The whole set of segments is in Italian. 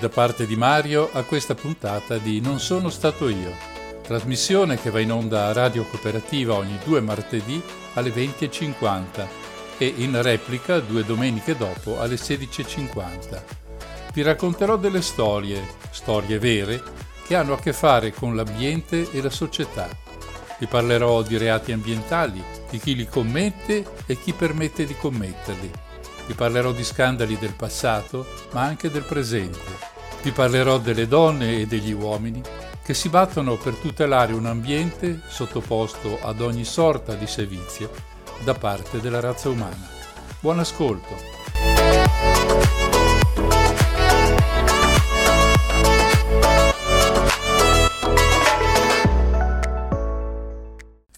Da parte di Mario a questa puntata di Non sono stato io, trasmissione che va in onda a Radio Cooperativa ogni due martedì alle 20.50 e in replica due domeniche dopo alle 16.50. Vi racconterò delle storie, storie vere, che hanno a che fare con l'ambiente e la società. Vi parlerò di reati ambientali, di chi li commette e chi permette di commetterli vi parlerò di scandali del passato, ma anche del presente. Vi parlerò delle donne e degli uomini che si battono per tutelare un ambiente sottoposto ad ogni sorta di servizio da parte della razza umana. Buon ascolto!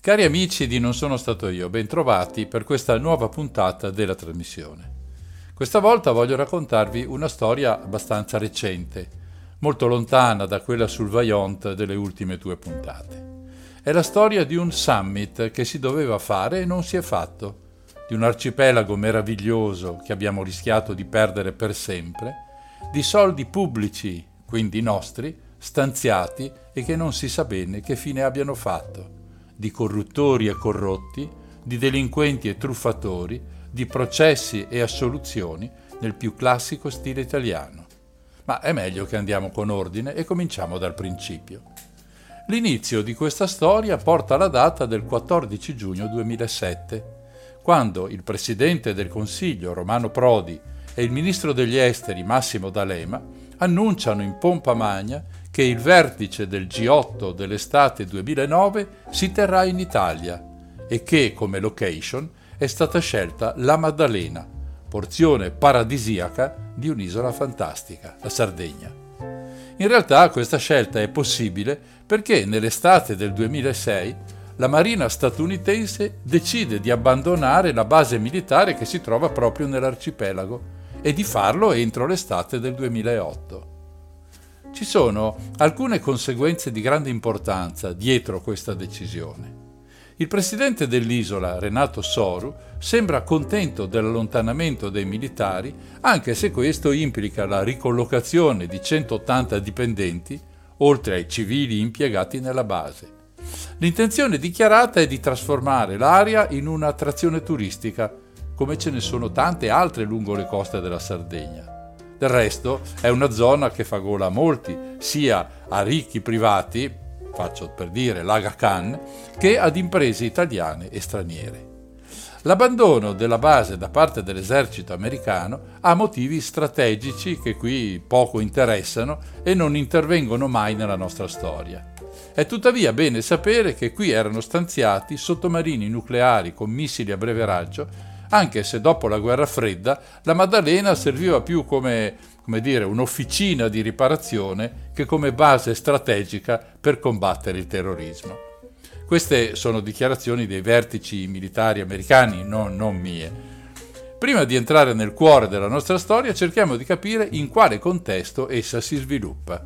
Cari amici di Non sono stato io, bentrovati per questa nuova puntata della trasmissione. Questa volta voglio raccontarvi una storia abbastanza recente, molto lontana da quella sul Vaillant delle ultime due puntate. È la storia di un summit che si doveva fare e non si è fatto, di un arcipelago meraviglioso che abbiamo rischiato di perdere per sempre, di soldi pubblici, quindi nostri, stanziati e che non si sa bene che fine abbiano fatto, di corruttori e corrotti, di delinquenti e truffatori, di processi e assoluzioni nel più classico stile italiano. Ma è meglio che andiamo con ordine e cominciamo dal principio. L'inizio di questa storia porta alla data del 14 giugno 2007, quando il Presidente del Consiglio Romano Prodi e il Ministro degli Esteri Massimo D'Alema annunciano in pompa magna che il vertice del G8 dell'estate 2009 si terrà in Italia e che, come location, è stata scelta la Maddalena, porzione paradisiaca di un'isola fantastica, la Sardegna. In realtà questa scelta è possibile perché nell'estate del 2006 la Marina statunitense decide di abbandonare la base militare che si trova proprio nell'arcipelago e di farlo entro l'estate del 2008. Ci sono alcune conseguenze di grande importanza dietro questa decisione. Il presidente dell'isola, Renato Soru, sembra contento dell'allontanamento dei militari, anche se questo implica la ricollocazione di 180 dipendenti, oltre ai civili impiegati nella base. L'intenzione dichiarata è di trasformare l'area in un'attrazione turistica, come ce ne sono tante altre lungo le coste della Sardegna. Del resto è una zona che fa gola a molti, sia a ricchi privati, faccio per dire l'Aga Khan, che ad imprese italiane e straniere. L'abbandono della base da parte dell'esercito americano ha motivi strategici che qui poco interessano e non intervengono mai nella nostra storia. È tuttavia bene sapere che qui erano stanziati sottomarini nucleari con missili a breve raggio, anche se dopo la guerra fredda la Maddalena serviva più come come dire, un'officina di riparazione che come base strategica per combattere il terrorismo. Queste sono dichiarazioni dei vertici militari americani, no, non mie. Prima di entrare nel cuore della nostra storia cerchiamo di capire in quale contesto essa si sviluppa.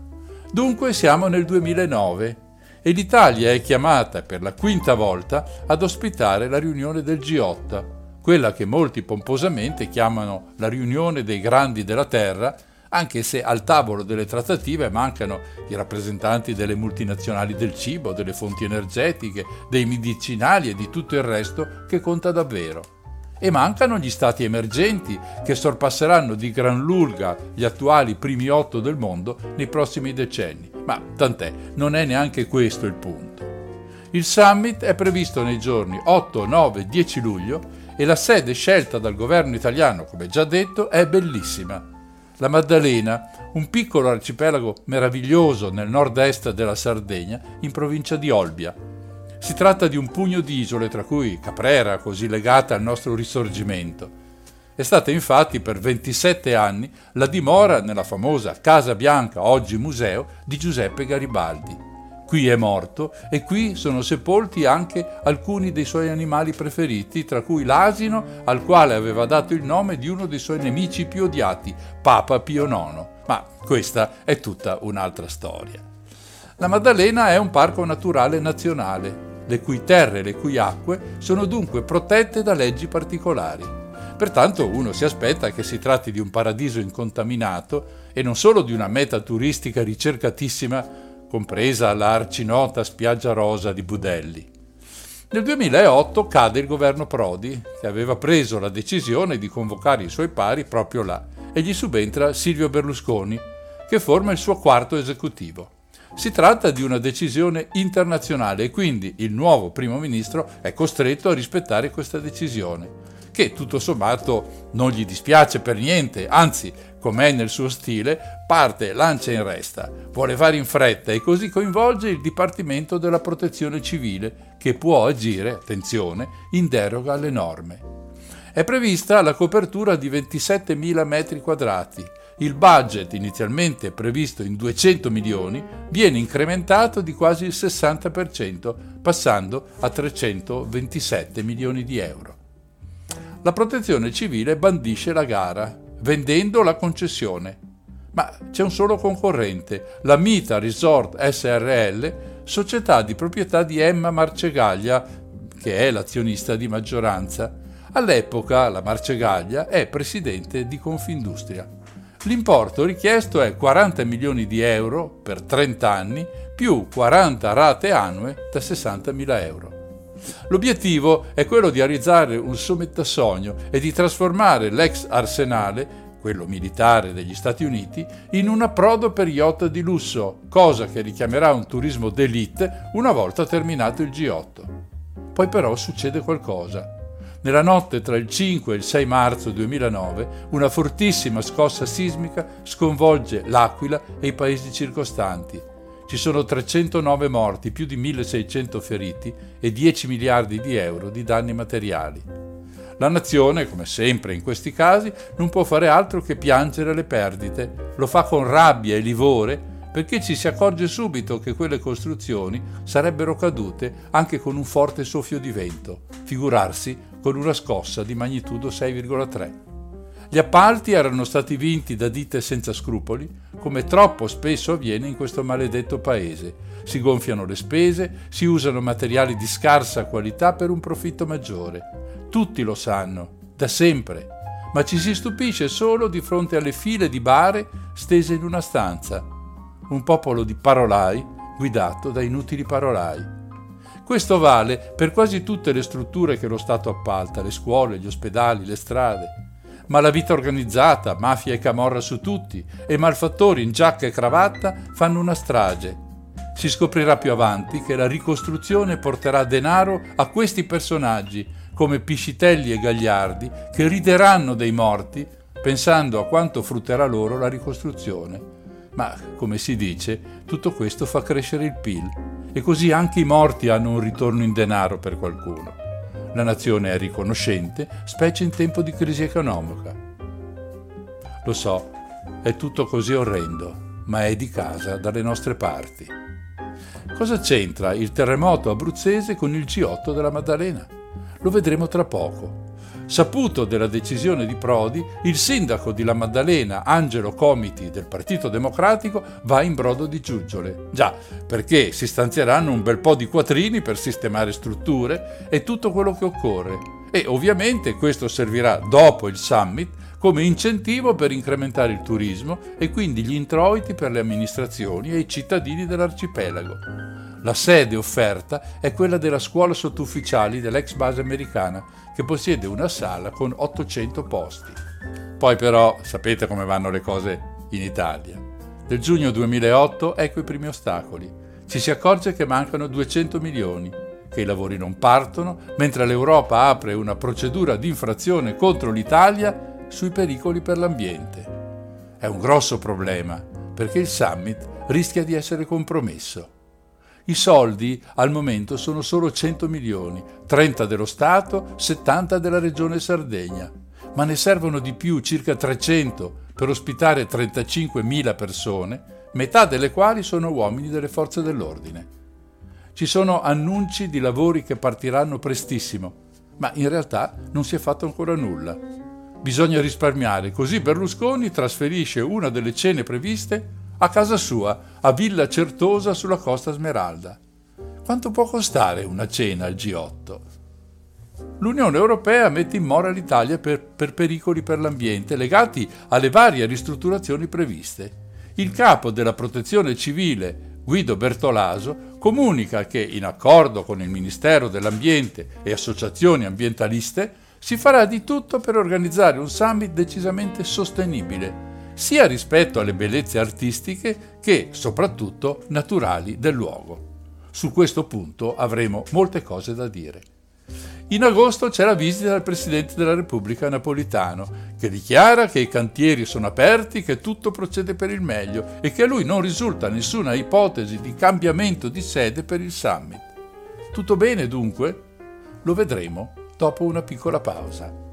Dunque siamo nel 2009 e l'Italia è chiamata per la quinta volta ad ospitare la riunione del G8, quella che molti pomposamente chiamano la riunione dei grandi della terra, anche se al tavolo delle trattative mancano i rappresentanti delle multinazionali del cibo, delle fonti energetiche, dei medicinali e di tutto il resto che conta davvero. E mancano gli stati emergenti che sorpasseranno di gran lunga gli attuali primi otto del mondo nei prossimi decenni. Ma tant'è, non è neanche questo il punto. Il summit è previsto nei giorni 8, 9 10 luglio e la sede scelta dal governo italiano, come già detto, è bellissima. La Maddalena, un piccolo arcipelago meraviglioso nel nord-est della Sardegna, in provincia di Olbia. Si tratta di un pugno di isole, tra cui Caprera, così legata al nostro risorgimento. È stata infatti per 27 anni la dimora nella famosa Casa Bianca, oggi museo, di Giuseppe Garibaldi. Qui è morto e qui sono sepolti anche alcuni dei suoi animali preferiti, tra cui l'asino al quale aveva dato il nome di uno dei suoi nemici più odiati, Papa Pio IX. Ma questa è tutta un'altra storia. La Maddalena è un parco naturale nazionale, le cui terre e le cui acque sono dunque protette da leggi particolari. Pertanto uno si aspetta che si tratti di un paradiso incontaminato e non solo di una meta turistica ricercatissima, compresa la arcinota spiaggia rosa di Budelli. Nel 2008 cade il governo Prodi, che aveva preso la decisione di convocare i suoi pari proprio là, e gli subentra Silvio Berlusconi, che forma il suo quarto esecutivo. Si tratta di una decisione internazionale e quindi il nuovo primo ministro è costretto a rispettare questa decisione che tutto sommato non gli dispiace per niente, anzi, com'è nel suo stile, parte, lancia in resta, vuole fare in fretta e così coinvolge il Dipartimento della Protezione Civile, che può agire, attenzione, in deroga alle norme. È prevista la copertura di 27.000 metri quadrati. Il budget, inizialmente previsto in 200 milioni, viene incrementato di quasi il 60%, passando a 327 milioni di euro la protezione civile bandisce la gara, vendendo la concessione. Ma c'è un solo concorrente, la Mita Resort SRL, società di proprietà di Emma Marcegaglia, che è l'azionista di maggioranza. All'epoca la Marcegaglia è presidente di Confindustria. L'importo richiesto è 40 milioni di euro per 30 anni più 40 rate annue da 60 mila euro. L'obiettivo è quello di realizzare un sommettasogno e di trasformare l'ex arsenale quello militare degli Stati Uniti, in un approdo per yacht di lusso, cosa che richiamerà un turismo d'élite una volta terminato il G8. Poi però succede qualcosa. Nella notte tra il 5 e il 6 marzo 2009 una fortissima scossa sismica sconvolge l'Aquila e i paesi circostanti ci sono 309 morti, più di 1600 feriti e 10 miliardi di euro di danni materiali. La nazione, come sempre in questi casi, non può fare altro che piangere le perdite. Lo fa con rabbia e livore perché ci si accorge subito che quelle costruzioni sarebbero cadute anche con un forte soffio di vento, figurarsi con una scossa di magnitudo 6,3. Gli appalti erano stati vinti da ditte senza scrupoli, come troppo spesso avviene in questo maledetto paese. Si gonfiano le spese, si usano materiali di scarsa qualità per un profitto maggiore. Tutti lo sanno, da sempre, ma ci si stupisce solo di fronte alle file di bare stese in una stanza. Un popolo di parolai guidato da inutili parolai. Questo vale per quasi tutte le strutture che lo Stato appalta, le scuole, gli ospedali, le strade ma la vita organizzata, mafia e camorra su tutti, e malfattori in giacca e cravatta fanno una strage. Si scoprirà più avanti che la ricostruzione porterà denaro a questi personaggi, come Piscitelli e Gagliardi, che rideranno dei morti pensando a quanto frutterà loro la ricostruzione. Ma, come si dice, tutto questo fa crescere il PIL e così anche i morti hanno un ritorno in denaro per qualcuno. La nazione è riconoscente, specie in tempo di crisi economica. Lo so, è tutto così orrendo, ma è di casa dalle nostre parti. Cosa c'entra il terremoto abruzzese con il G8 della Maddalena? Lo vedremo tra poco. Saputo della decisione di Prodi, il sindaco di La Maddalena, Angelo Comiti del Partito Democratico, va in brodo di giuggiole. Già, perché si stanzieranno un bel po' di quattrini per sistemare strutture e tutto quello che occorre. E ovviamente questo servirà dopo il summit come incentivo per incrementare il turismo e quindi gli introiti per le amministrazioni e i cittadini dell'arcipelago. La sede offerta è quella della scuola sottufficiali dell'ex base americana, che possiede una sala con 800 posti. Poi però sapete come vanno le cose in Italia. Nel giugno 2008 ecco i primi ostacoli. Ci si accorge che mancano 200 milioni, che i lavori non partono, mentre l'Europa apre una procedura di infrazione contro l'Italia sui pericoli per l'ambiente. È un grosso problema, perché il summit rischia di essere compromesso. I soldi al momento sono solo 100 milioni, 30 dello Stato, 70 della Regione Sardegna, ma ne servono di più, circa 300, per ospitare 35.000 persone, metà delle quali sono uomini delle forze dell'ordine. Ci sono annunci di lavori che partiranno prestissimo, ma in realtà non si è fatto ancora nulla. Bisogna risparmiare, così Berlusconi trasferisce una delle cene previste a casa sua, a Villa Certosa sulla Costa Smeralda. Quanto può costare una cena al G8? l'Unione Europea mette in mora l'Italia per, per pericoli per l'ambiente legati alle varie ristrutturazioni previste. Il capo della protezione civile, Guido Bertolaso, comunica che, in accordo con il Ministero dell'Ambiente e associazioni ambientaliste, si farà di tutto per organizzare un summit decisamente sostenibile, sia rispetto alle bellezze artistiche che, soprattutto, naturali del luogo. Su questo punto avremo molte cose da dire. In agosto c'è la visita del Presidente della Repubblica Napolitano, che dichiara che i cantieri sono aperti, che tutto procede per il meglio e che a lui non risulta nessuna ipotesi di cambiamento di sede per il summit. Tutto bene dunque? Lo vedremo dopo una piccola pausa.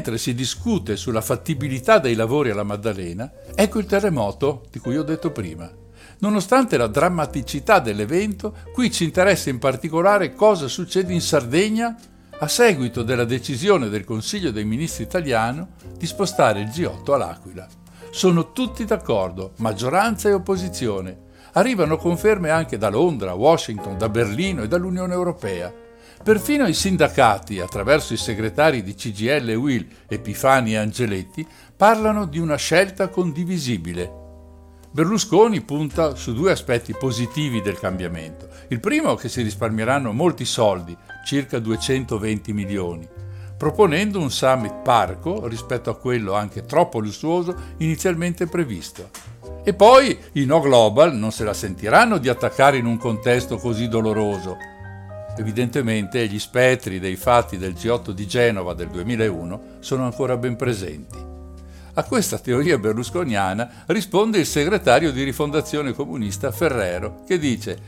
Mentre si discute sulla fattibilità dei lavori alla Maddalena, ecco il terremoto di cui ho detto prima. Nonostante la drammaticità dell'evento, qui ci interessa in particolare cosa succede in Sardegna a seguito della decisione del Consiglio dei Ministri italiano di spostare il G8 all'Aquila. Sono tutti d'accordo, maggioranza e opposizione. Arrivano conferme anche da Londra, Washington, da Berlino e dall'Unione Europea. Perfino i sindacati, attraverso i segretari di CGL e Will, Epifani e Angeletti, parlano di una scelta condivisibile. Berlusconi punta su due aspetti positivi del cambiamento. Il primo è che si risparmieranno molti soldi, circa 220 milioni, proponendo un summit parco rispetto a quello anche troppo lussuoso inizialmente previsto. E poi i no global non se la sentiranno di attaccare in un contesto così doloroso, Evidentemente gli spettri dei fatti del G8 di Genova del 2001 sono ancora ben presenti. A questa teoria berlusconiana risponde il segretario di rifondazione comunista Ferrero, che dice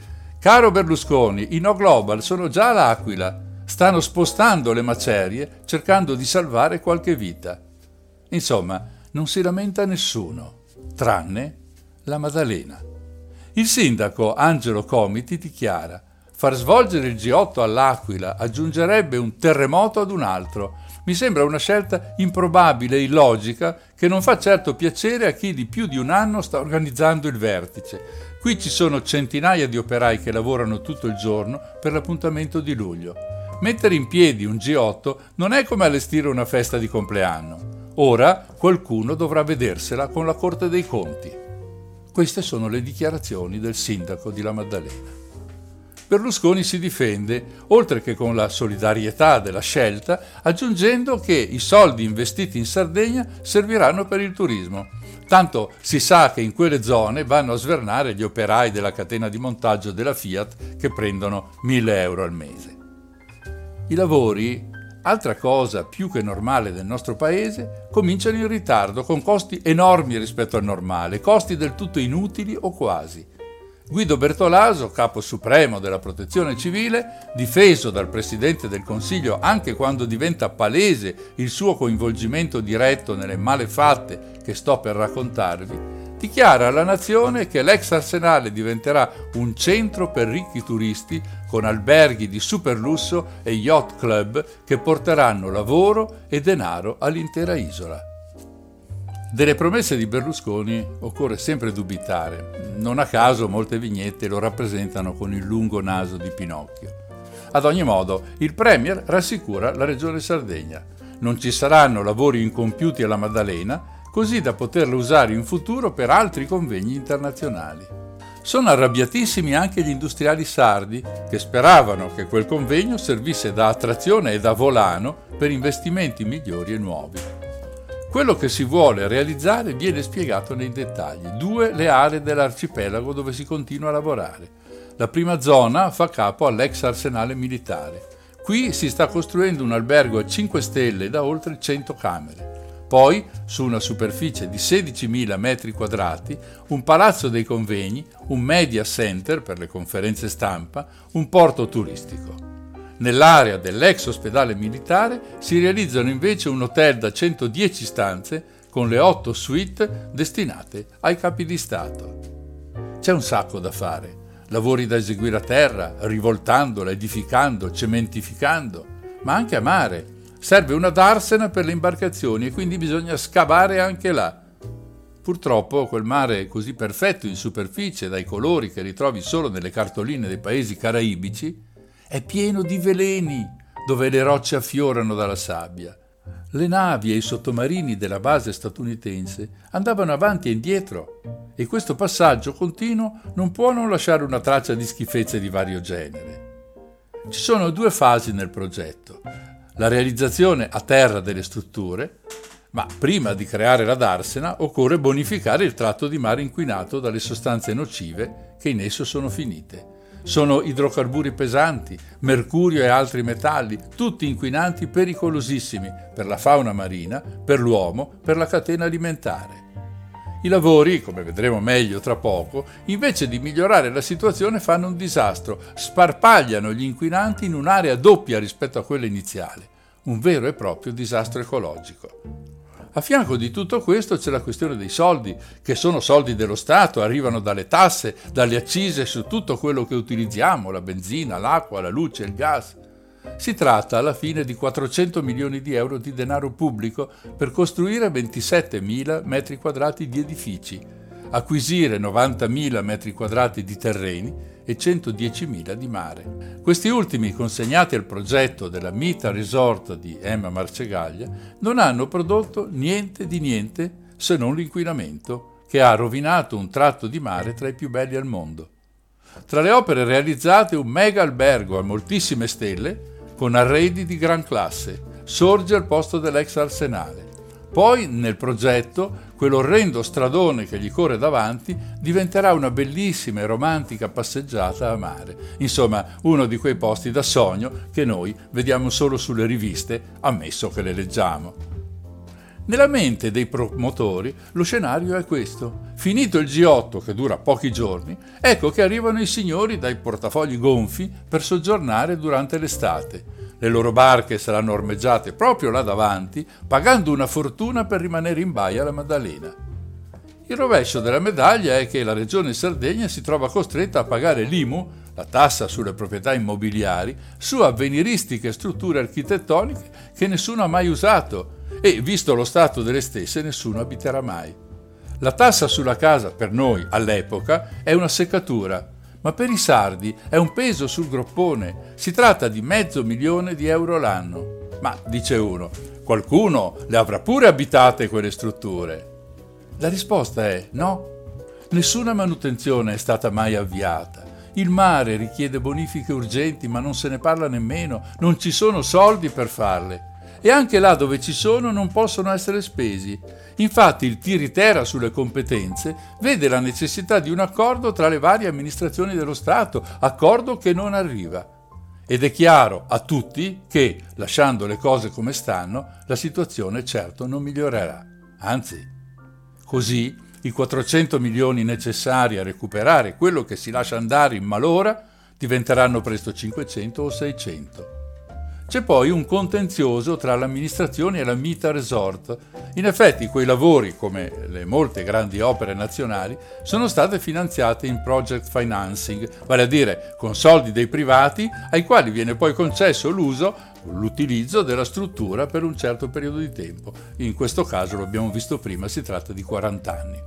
Caro Berlusconi, i no global sono già all'Aquila, stanno spostando le macerie cercando di salvare qualche vita. Insomma, non si lamenta nessuno, tranne la Maddalena. Il sindaco Angelo Comiti dichiara Far svolgere il G8 all'Aquila aggiungerebbe un terremoto ad un altro. Mi sembra una scelta improbabile e illogica che non fa certo piacere a chi di più di un anno sta organizzando il vertice. Qui ci sono centinaia di operai che lavorano tutto il giorno per l'appuntamento di luglio. Mettere in piedi un G8 non è come allestire una festa di compleanno. Ora qualcuno dovrà vedersela con la Corte dei Conti. Queste sono le dichiarazioni del sindaco di La Maddalena. Berlusconi si difende, oltre che con la solidarietà della scelta, aggiungendo che i soldi investiti in Sardegna serviranno per il turismo. Tanto si sa che in quelle zone vanno a svernare gli operai della catena di montaggio della Fiat che prendono 1000 euro al mese. I lavori, altra cosa più che normale del nostro paese, cominciano in ritardo con costi enormi rispetto al normale, costi del tutto inutili o quasi. Guido Bertolaso, capo supremo della protezione civile, difeso dal Presidente del Consiglio anche quando diventa palese il suo coinvolgimento diretto nelle malefatte che sto per raccontarvi, dichiara alla nazione che l'ex arsenale diventerà un centro per ricchi turisti con alberghi di superlusso e yacht club che porteranno lavoro e denaro all'intera isola. Delle promesse di Berlusconi occorre sempre dubitare. Non a caso molte vignette lo rappresentano con il lungo naso di Pinocchio. Ad ogni modo, il Premier rassicura la Regione Sardegna. Non ci saranno lavori incompiuti alla Maddalena, così da poterla usare in futuro per altri convegni internazionali. Sono arrabbiatissimi anche gli industriali sardi che speravano che quel convegno servisse da attrazione e da volano per investimenti migliori e nuovi. Quello che si vuole realizzare viene spiegato nei dettagli. Due le aree dell'arcipelago dove si continua a lavorare. La prima zona fa capo all'ex arsenale militare. Qui si sta costruendo un albergo a 5 stelle da oltre 100 camere. Poi, su una superficie di 16.000 metri quadrati, un palazzo dei convegni, un media center per le conferenze stampa, un porto turistico. Nell'area dell'ex ospedale militare si realizzano invece un hotel da 110 stanze con le 8 suite destinate ai capi di Stato. C'è un sacco da fare. Lavori da eseguire a terra, rivoltandola, edificando, cementificando, ma anche a mare. Serve una darsena per le imbarcazioni e quindi bisogna scavare anche là. Purtroppo quel mare così perfetto in superficie, dai colori che ritrovi solo nelle cartoline dei paesi caraibici, è pieno di veleni, dove le rocce affiorano dalla sabbia. Le navi e i sottomarini della base statunitense andavano avanti e indietro e questo passaggio continuo non può non lasciare una traccia di schifezze di vario genere. Ci sono due fasi nel progetto. La realizzazione a terra delle strutture, ma prima di creare la darsena occorre bonificare il tratto di mare inquinato dalle sostanze nocive che in esso sono finite. Sono idrocarburi pesanti, mercurio e altri metalli, tutti inquinanti pericolosissimi per la fauna marina, per l'uomo, per la catena alimentare. I lavori, come vedremo meglio tra poco, invece di migliorare la situazione fanno un disastro, sparpagliano gli inquinanti in un'area doppia rispetto a quella iniziale, un vero e proprio disastro ecologico. A fianco di tutto questo c'è la questione dei soldi, che sono soldi dello Stato, arrivano dalle tasse, dalle accise su tutto quello che utilizziamo, la benzina, l'acqua, la luce, il gas. Si tratta alla fine di 400 milioni di euro di denaro pubblico per costruire 27.000 metri quadrati di edifici, acquisire 90.000 metri quadrati di terreni e 110.000 di mare. Questi ultimi, consegnati al progetto della Mita Resort di Emma Marcegaglia, non hanno prodotto niente di niente se non l'inquinamento, che ha rovinato un tratto di mare tra i più belli al mondo. Tra le opere realizzate un mega albergo a moltissime stelle con arredi di gran classe, sorge al posto dell'ex arsenale. Poi, nel progetto, quell'orrendo stradone che gli corre davanti diventerà una bellissima e romantica passeggiata a mare. Insomma, uno di quei posti da sogno che noi vediamo solo sulle riviste, ammesso che le leggiamo. Nella mente dei promotori lo scenario è questo. Finito il G8, che dura pochi giorni, ecco che arrivano i signori dai portafogli gonfi per soggiornare durante l'estate le loro barche saranno ormeggiate proprio là davanti, pagando una fortuna per rimanere in baia alla Maddalena. Il rovescio della medaglia è che la regione Sardegna si trova costretta a pagare l'IMU, la tassa sulle proprietà immobiliari, su avveniristiche strutture architettoniche che nessuno ha mai usato e, visto lo stato delle stesse, nessuno abiterà mai. La tassa sulla casa per noi, all'epoca, è una seccatura, ma per i sardi è un peso sul groppone. Si tratta di mezzo milione di euro l'anno. Ma, dice uno, qualcuno le avrà pure abitate quelle strutture. La risposta è no. Nessuna manutenzione è stata mai avviata. Il mare richiede bonifiche urgenti, ma non se ne parla nemmeno, non ci sono soldi per farle e anche là dove ci sono non possono essere spesi. Infatti il Tiritera sulle competenze vede la necessità di un accordo tra le varie amministrazioni dello Stato, accordo che non arriva. Ed è chiaro a tutti che, lasciando le cose come stanno, la situazione certo non migliorerà. Anzi, così i 400 milioni necessari a recuperare quello che si lascia andare in malora diventeranno presto 500 o 600. C'è poi un contenzioso tra l'amministrazione e la Mita Resort. In effetti quei lavori, come le molte grandi opere nazionali, sono state finanziate in project financing, vale a dire con soldi dei privati ai quali viene poi concesso l'uso, l'utilizzo della struttura per un certo periodo di tempo. In questo caso, lo abbiamo visto prima, si tratta di 40 anni.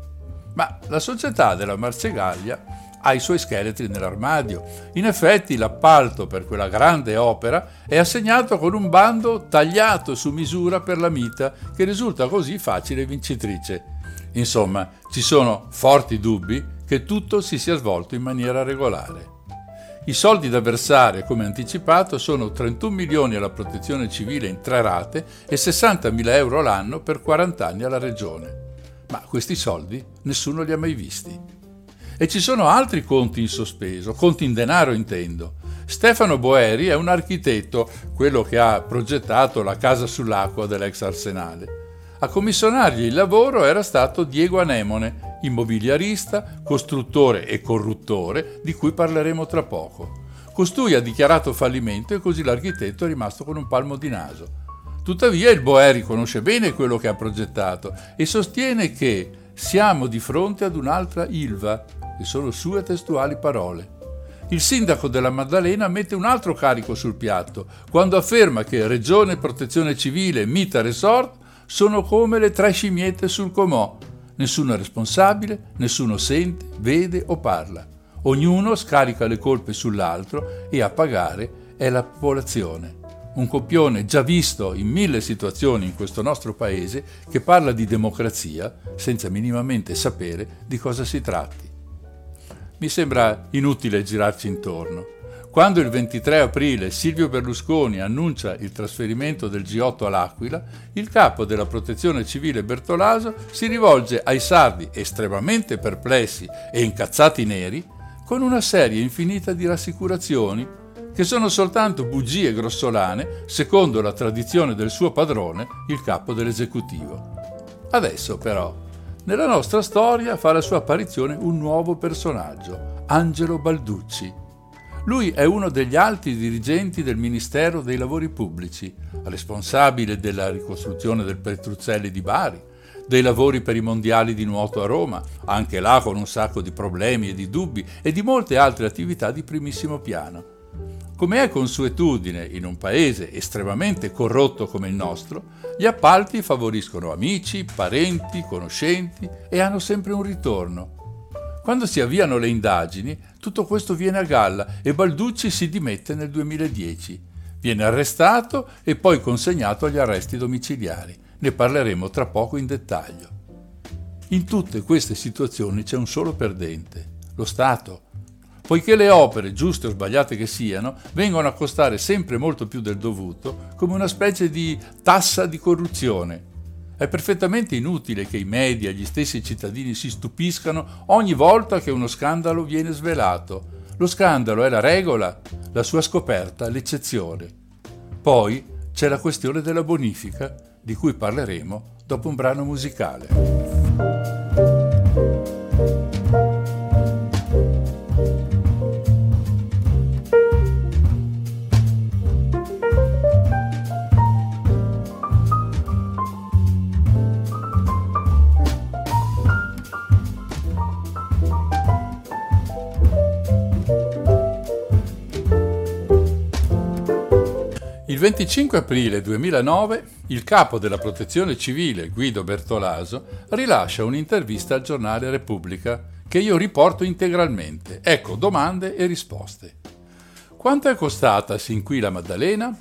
Ma la società della Marsegaglia ha i suoi scheletri nell'armadio. In effetti l'appalto per quella grande opera è assegnato con un bando tagliato su misura per la mita, che risulta così facile vincitrice. Insomma, ci sono forti dubbi che tutto si sia svolto in maniera regolare. I soldi da versare, come anticipato, sono 31 milioni alla protezione civile in tre rate e 60 mila euro l'anno per 40 anni alla regione. Ma questi soldi nessuno li ha mai visti. E ci sono altri conti in sospeso, conti in denaro intendo. Stefano Boeri è un architetto, quello che ha progettato la casa sull'acqua dell'ex Arsenale. A commissionargli il lavoro era stato Diego Anemone, immobiliarista, costruttore e corruttore, di cui parleremo tra poco. Costui ha dichiarato fallimento e così l'architetto è rimasto con un palmo di naso. Tuttavia il Boeri conosce bene quello che ha progettato e sostiene che siamo di fronte ad un'altra Ilva, e sono sue testuali parole. Il sindaco della Maddalena mette un altro carico sul piatto quando afferma che Regione Protezione Civile e Mita Resort sono come le tre scimmiette sul comò. Nessuno è responsabile, nessuno sente, vede o parla. Ognuno scarica le colpe sull'altro e a pagare è la popolazione un copione già visto in mille situazioni in questo nostro paese che parla di democrazia senza minimamente sapere di cosa si tratti. Mi sembra inutile girarci intorno. Quando il 23 aprile Silvio Berlusconi annuncia il trasferimento del G8 all'Aquila, il capo della protezione civile Bertolaso si rivolge ai sardi estremamente perplessi e incazzati neri con una serie infinita di rassicurazioni che sono soltanto bugie grossolane secondo la tradizione del suo padrone, il capo dell'esecutivo. Adesso però, nella nostra storia fa la sua apparizione un nuovo personaggio, Angelo Balducci. Lui è uno degli alti dirigenti del Ministero dei Lavori Pubblici, responsabile della ricostruzione del Petruzzelli di Bari, dei lavori per i mondiali di nuoto a Roma, anche là con un sacco di problemi e di dubbi, e di molte altre attività di primissimo piano. Come è consuetudine in un paese estremamente corrotto come il nostro, gli appalti favoriscono amici, parenti, conoscenti e hanno sempre un ritorno. Quando si avviano le indagini, tutto questo viene a galla e Balducci si dimette nel 2010. Viene arrestato e poi consegnato agli arresti domiciliari. Ne parleremo tra poco in dettaglio. In tutte queste situazioni c'è un solo perdente, lo Stato, poiché le opere, giuste o sbagliate che siano, vengono a costare sempre molto più del dovuto, come una specie di tassa di corruzione. È perfettamente inutile che i media gli stessi cittadini si stupiscano ogni volta che uno scandalo viene svelato. Lo scandalo è la regola, la sua scoperta l'eccezione. Poi c'è la questione della bonifica, di cui parleremo dopo un brano musicale. Il 25 aprile 2009 il capo della protezione civile Guido Bertolaso rilascia un'intervista al giornale Repubblica che io riporto integralmente. Ecco domande e risposte. Quanto è costata sin qui la Maddalena?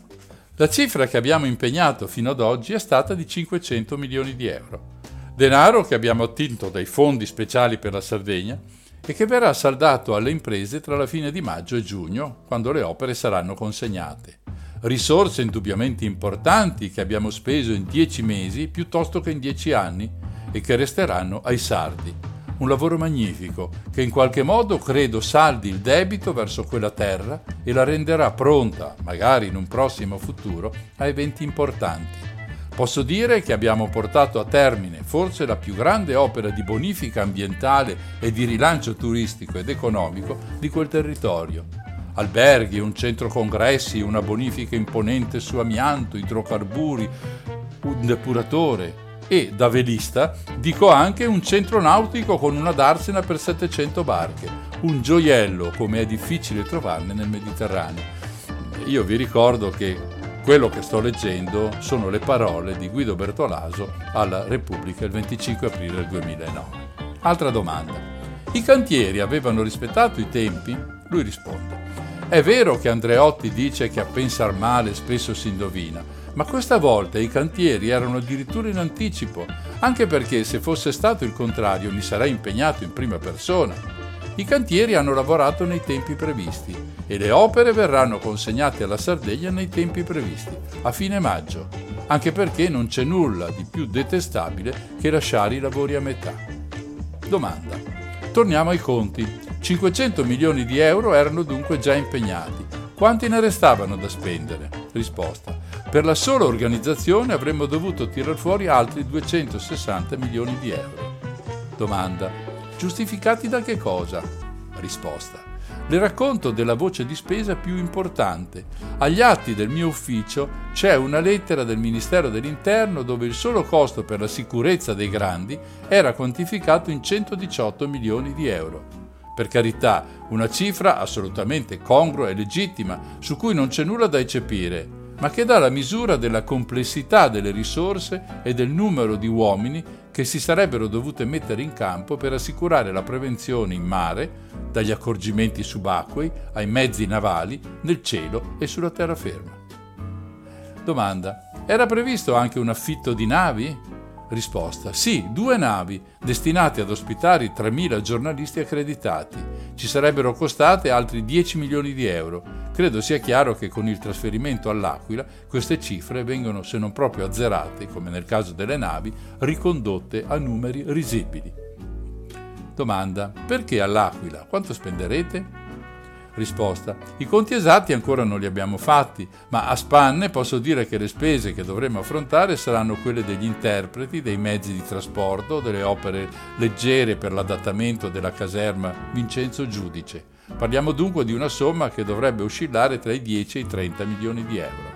La cifra che abbiamo impegnato fino ad oggi è stata di 500 milioni di euro. Denaro che abbiamo attinto dai fondi speciali per la Sardegna e che verrà saldato alle imprese tra la fine di maggio e giugno, quando le opere saranno consegnate risorse indubbiamente importanti che abbiamo speso in dieci mesi piuttosto che in dieci anni e che resteranno ai sardi. Un lavoro magnifico che in qualche modo credo saldi il debito verso quella terra e la renderà pronta, magari in un prossimo futuro, a eventi importanti. Posso dire che abbiamo portato a termine forse la più grande opera di bonifica ambientale e di rilancio turistico ed economico di quel territorio alberghi, un centro congressi, una bonifica imponente su amianto, idrocarburi, un depuratore e, da velista, dico anche un centro nautico con una darsena per 700 barche, un gioiello come è difficile trovarne nel Mediterraneo. Io vi ricordo che quello che sto leggendo sono le parole di Guido Bertolaso alla Repubblica il 25 aprile del 2009. Altra domanda. I cantieri avevano rispettato i tempi? Lui risponde. È vero che Andreotti dice che a pensar male spesso si indovina, ma questa volta i cantieri erano addirittura in anticipo, anche perché se fosse stato il contrario mi sarei impegnato in prima persona. I cantieri hanno lavorato nei tempi previsti e le opere verranno consegnate alla Sardegna nei tempi previsti, a fine maggio, anche perché non c'è nulla di più detestabile che lasciare i lavori a metà. Domanda. Torniamo ai conti. 500 milioni di euro erano dunque già impegnati. Quanti ne restavano da spendere? Risposta. Per la sola organizzazione avremmo dovuto tirar fuori altri 260 milioni di euro. Domanda. Giustificati da che cosa? Risposta. Le racconto della voce di spesa più importante. Agli atti del mio ufficio c'è una lettera del Ministero dell'Interno dove il solo costo per la sicurezza dei grandi era quantificato in 118 milioni di euro. Per carità, una cifra assolutamente congrua e legittima, su cui non c'è nulla da eccepire, ma che dà la misura della complessità delle risorse e del numero di uomini che si sarebbero dovute mettere in campo per assicurare la prevenzione in mare, dagli accorgimenti subacquei ai mezzi navali, nel cielo e sulla terraferma. Domanda. Era previsto anche un affitto di navi? Risposta: Sì, due navi destinate ad ospitare i 3.000 giornalisti accreditati. Ci sarebbero costate altri 10 milioni di euro. Credo sia chiaro che con il trasferimento all'Aquila queste cifre vengono, se non proprio azzerate, come nel caso delle navi, ricondotte a numeri risibili. Domanda: Perché all'Aquila? Quanto spenderete? Risposta. I conti esatti ancora non li abbiamo fatti, ma a spanne posso dire che le spese che dovremo affrontare saranno quelle degli interpreti, dei mezzi di trasporto, delle opere leggere per l'adattamento della caserma Vincenzo Giudice. Parliamo dunque di una somma che dovrebbe oscillare tra i 10 e i 30 milioni di euro.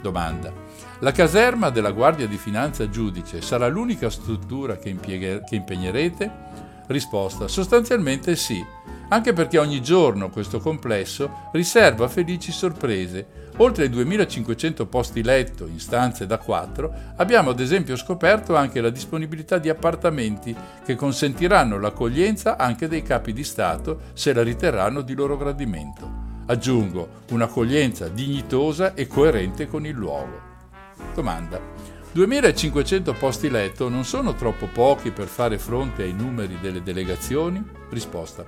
Domanda. La caserma della Guardia di Finanza Giudice sarà l'unica struttura che, impieghe- che impegnerete? Risposta. Sostanzialmente sì anche perché ogni giorno questo complesso riserva felici sorprese. Oltre ai 2500 posti letto in stanze da 4, abbiamo ad esempio scoperto anche la disponibilità di appartamenti che consentiranno l'accoglienza anche dei capi di Stato se la riterranno di loro gradimento. Aggiungo, un'accoglienza dignitosa e coerente con il luogo. Domanda. 2500 posti letto non sono troppo pochi per fare fronte ai numeri delle delegazioni? Risposta.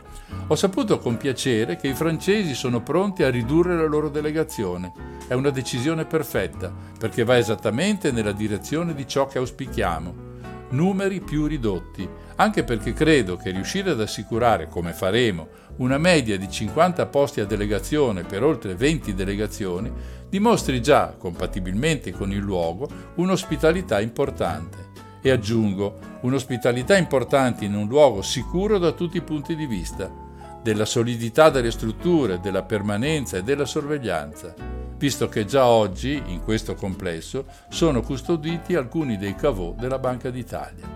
Ho saputo con piacere che i francesi sono pronti a ridurre la loro delegazione. È una decisione perfetta, perché va esattamente nella direzione di ciò che auspichiamo. Numeri più ridotti, anche perché credo che riuscire ad assicurare, come faremo, una media di 50 posti a delegazione per oltre 20 delegazioni dimostri già, compatibilmente con il luogo, un'ospitalità importante. E aggiungo, un'ospitalità importante in un luogo sicuro da tutti i punti di vista, della solidità delle strutture, della permanenza e della sorveglianza, visto che già oggi, in questo complesso, sono custoditi alcuni dei cavò della Banca d'Italia.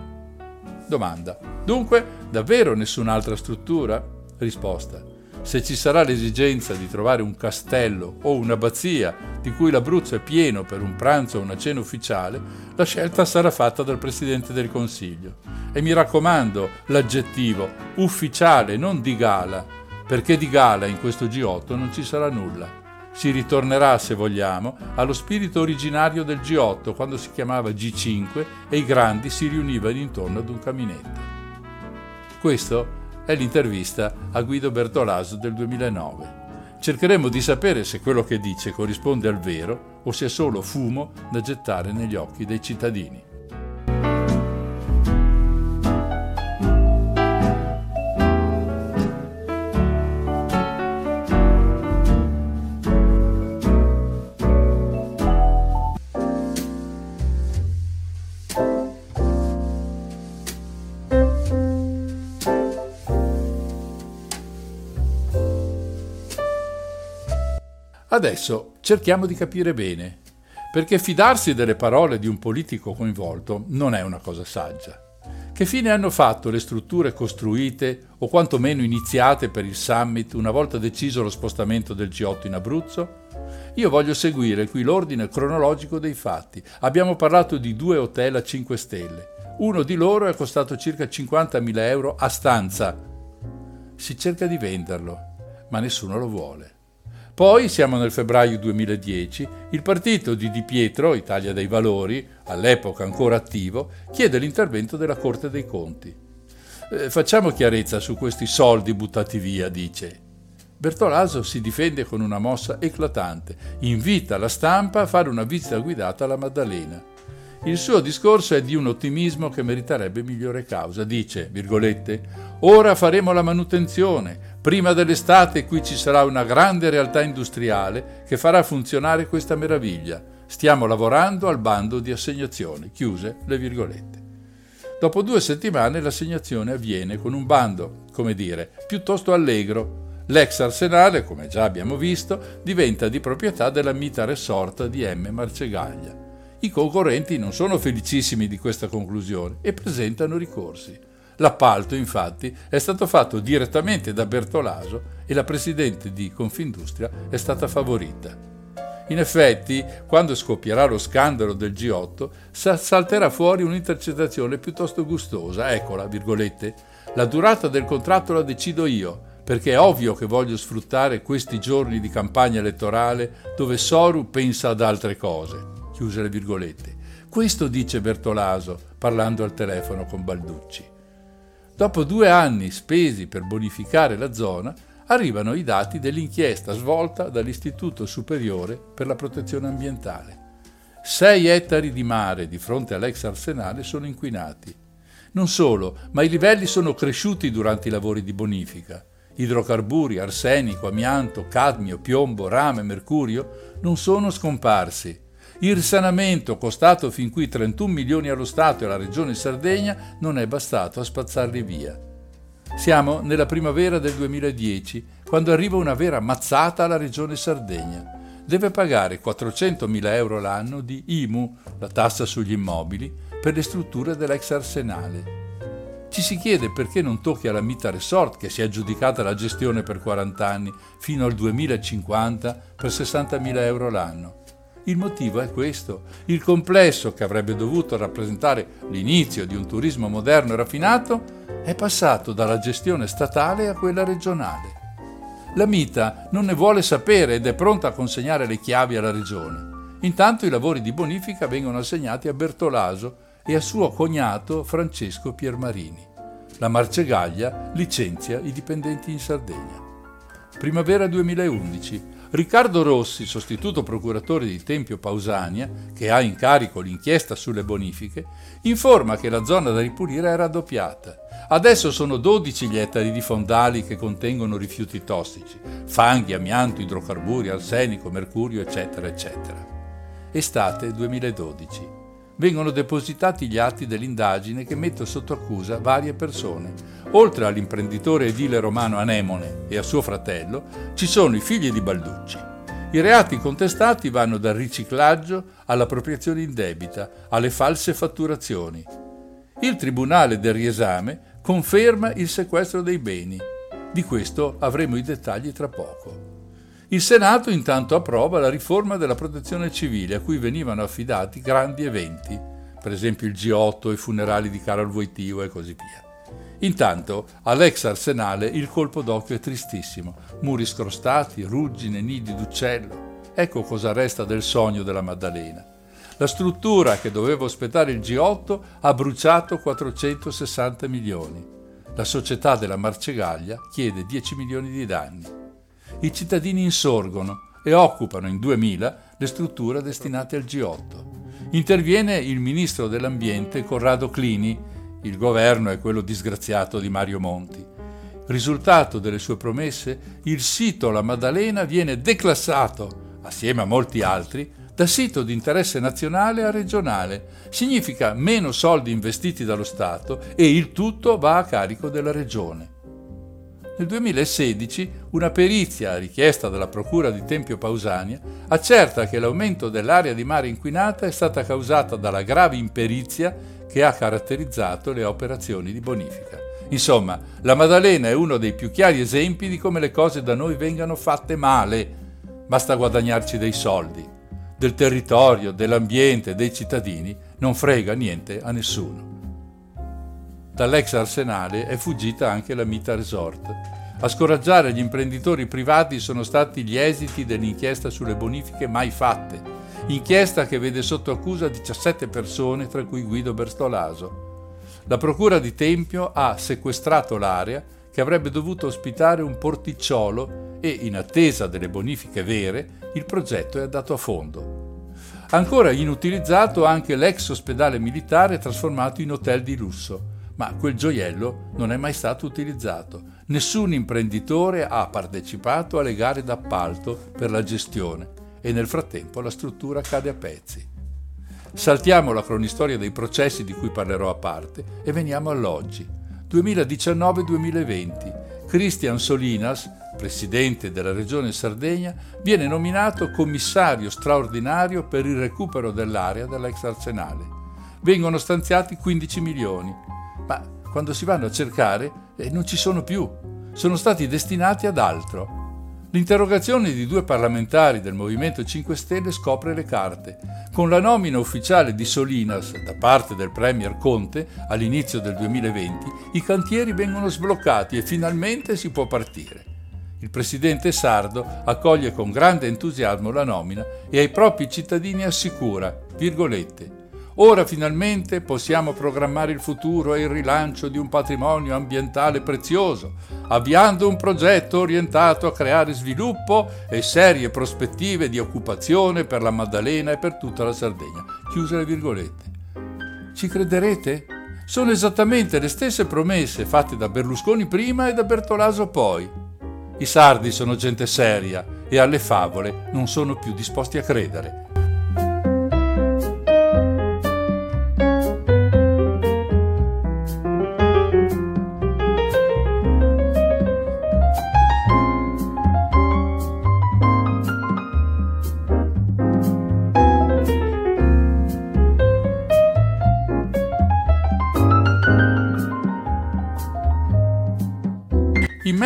Domanda. Dunque, davvero nessun'altra struttura? Risposta. Se ci sarà l'esigenza di trovare un castello o un'abbazia di cui l'Abruzzo è pieno per un pranzo o una cena ufficiale, la scelta sarà fatta dal Presidente del Consiglio. E mi raccomando l'aggettivo ufficiale, non di gala, perché di gala in questo G8 non ci sarà nulla. Si ritornerà, se vogliamo, allo spirito originario del G8, quando si chiamava G5 e i grandi si riunivano intorno ad un caminetto. Questo è l'intervista a Guido Bertolaso del 2009. Cercheremo di sapere se quello che dice corrisponde al vero o se è solo fumo da gettare negli occhi dei cittadini. Adesso cerchiamo di capire bene, perché fidarsi delle parole di un politico coinvolto non è una cosa saggia. Che fine hanno fatto le strutture costruite o quantomeno iniziate per il summit una volta deciso lo spostamento del G8 in Abruzzo? Io voglio seguire qui l'ordine cronologico dei fatti. Abbiamo parlato di due hotel a 5 stelle. Uno di loro è costato circa 50.000 euro a stanza. Si cerca di venderlo, ma nessuno lo vuole. Poi, siamo nel febbraio 2010, il partito di Di Pietro, Italia dei Valori, all'epoca ancora attivo, chiede l'intervento della Corte dei Conti. Eh, facciamo chiarezza su questi soldi buttati via, dice. Bertolaso si difende con una mossa eclatante, invita la stampa a fare una visita guidata alla Maddalena. Il suo discorso è di un ottimismo che meriterebbe migliore causa. Dice, virgolette, ora faremo la manutenzione, Prima dell'estate qui ci sarà una grande realtà industriale che farà funzionare questa meraviglia. Stiamo lavorando al bando di assegnazione. Chiuse le virgolette. Dopo due settimane l'assegnazione avviene con un bando, come dire, piuttosto allegro. L'ex arsenale, come già abbiamo visto, diventa di proprietà della Mita Resort di M. Marcegaglia. I concorrenti non sono felicissimi di questa conclusione e presentano ricorsi. L'appalto, infatti, è stato fatto direttamente da Bertolaso e la presidente di Confindustria è stata favorita. In effetti, quando scoppierà lo scandalo del G8, salterà fuori un'intercettazione piuttosto gustosa. Eccola, virgolette. La durata del contratto la decido io, perché è ovvio che voglio sfruttare questi giorni di campagna elettorale dove Soru pensa ad altre cose. Chiuse le virgolette. Questo dice Bertolaso, parlando al telefono con Balducci. Dopo due anni spesi per bonificare la zona, arrivano i dati dell'inchiesta svolta dall'Istituto Superiore per la Protezione Ambientale. Sei ettari di mare di fronte all'ex arsenale sono inquinati. Non solo, ma i livelli sono cresciuti durante i lavori di bonifica. Idrocarburi, arsenico, amianto, cadmio, piombo, rame, mercurio non sono scomparsi il risanamento, costato fin qui 31 milioni allo Stato e alla Regione Sardegna, non è bastato a spazzarli via. Siamo nella primavera del 2010, quando arriva una vera mazzata alla Regione Sardegna. Deve pagare 400.000 euro l'anno di IMU, la tassa sugli immobili, per le strutture dell'ex arsenale. Ci si chiede perché non tocchi alla Mita Resort, che si è aggiudicata la gestione per 40 anni, fino al 2050 per 60.000 euro l'anno. Il motivo è questo. Il complesso, che avrebbe dovuto rappresentare l'inizio di un turismo moderno e raffinato, è passato dalla gestione statale a quella regionale. La Mita non ne vuole sapere ed è pronta a consegnare le chiavi alla regione. Intanto i lavori di bonifica vengono assegnati a Bertolaso e a suo cognato Francesco Piermarini. La Marcegaglia licenzia i dipendenti in Sardegna. Primavera 2011. Riccardo Rossi, sostituto procuratore di Tempio Pausania, che ha in carico l'inchiesta sulle bonifiche, informa che la zona da ripulire è raddoppiata. Adesso sono 12 gli ettari di fondali che contengono rifiuti tossici, fanghi, amianto, idrocarburi, arsenico, mercurio, eccetera, eccetera. Estate 2012 vengono depositati gli atti dell'indagine che mette sotto accusa varie persone. Oltre all'imprenditore edile romano Anemone e a suo fratello, ci sono i figli di Balducci. I reati contestati vanno dal riciclaggio all'appropriazione indebita, alle false fatturazioni. Il Tribunale del riesame conferma il sequestro dei beni. Di questo avremo i dettagli tra poco. Il Senato intanto approva la riforma della protezione civile a cui venivano affidati grandi eventi, per esempio il G8, i funerali di Carol Voitio e così via. Intanto all'ex arsenale il colpo d'occhio è tristissimo, muri scrostati, ruggine, nidi d'uccello. Ecco cosa resta del sogno della Maddalena. La struttura che doveva ospitare il G8 ha bruciato 460 milioni. La società della Marcegaglia chiede 10 milioni di danni i cittadini insorgono e occupano in 2000 le strutture destinate al G8. Interviene il ministro dell'Ambiente Corrado Clini, il governo è quello disgraziato di Mario Monti. Risultato delle sue promesse, il sito La Maddalena viene declassato, assieme a molti altri, da sito di interesse nazionale a regionale. Significa meno soldi investiti dallo Stato e il tutto va a carico della regione. Nel 2016 una perizia richiesta dalla Procura di Tempio Pausania accerta che l'aumento dell'area di mare inquinata è stata causata dalla grave imperizia che ha caratterizzato le operazioni di bonifica. Insomma, la Maddalena è uno dei più chiari esempi di come le cose da noi vengano fatte male. Basta guadagnarci dei soldi. Del territorio, dell'ambiente, dei cittadini non frega niente a nessuno. Dall'ex arsenale è fuggita anche la Mita Resort. A scoraggiare gli imprenditori privati sono stati gli esiti dell'inchiesta sulle bonifiche mai fatte, inchiesta che vede sotto accusa 17 persone, tra cui Guido Bertolaso. La Procura di Tempio ha sequestrato l'area che avrebbe dovuto ospitare un porticciolo e, in attesa delle bonifiche vere, il progetto è andato a fondo. Ancora inutilizzato anche l'ex ospedale militare trasformato in hotel di lusso ma quel gioiello non è mai stato utilizzato. Nessun imprenditore ha partecipato alle gare d'appalto per la gestione e nel frattempo la struttura cade a pezzi. Saltiamo la cronistoria dei processi di cui parlerò a parte e veniamo all'oggi. 2019-2020. Cristian Solinas, presidente della regione Sardegna, viene nominato commissario straordinario per il recupero dell'area dell'ex arsenale. Vengono stanziati 15 milioni, ma quando si vanno a cercare, eh, non ci sono più, sono stati destinati ad altro. L'interrogazione di due parlamentari del Movimento 5 Stelle scopre le carte. Con la nomina ufficiale di Solinas da parte del Premier Conte all'inizio del 2020, i cantieri vengono sbloccati e finalmente si può partire. Il presidente sardo accoglie con grande entusiasmo la nomina e ai propri cittadini assicura, virgolette, Ora finalmente possiamo programmare il futuro e il rilancio di un patrimonio ambientale prezioso, avviando un progetto orientato a creare sviluppo e serie prospettive di occupazione per la Maddalena e per tutta la Sardegna. Chiuse le virgolette. Ci crederete? Sono esattamente le stesse promesse fatte da Berlusconi prima e da Bertolaso poi. I sardi sono gente seria e alle favole non sono più disposti a credere.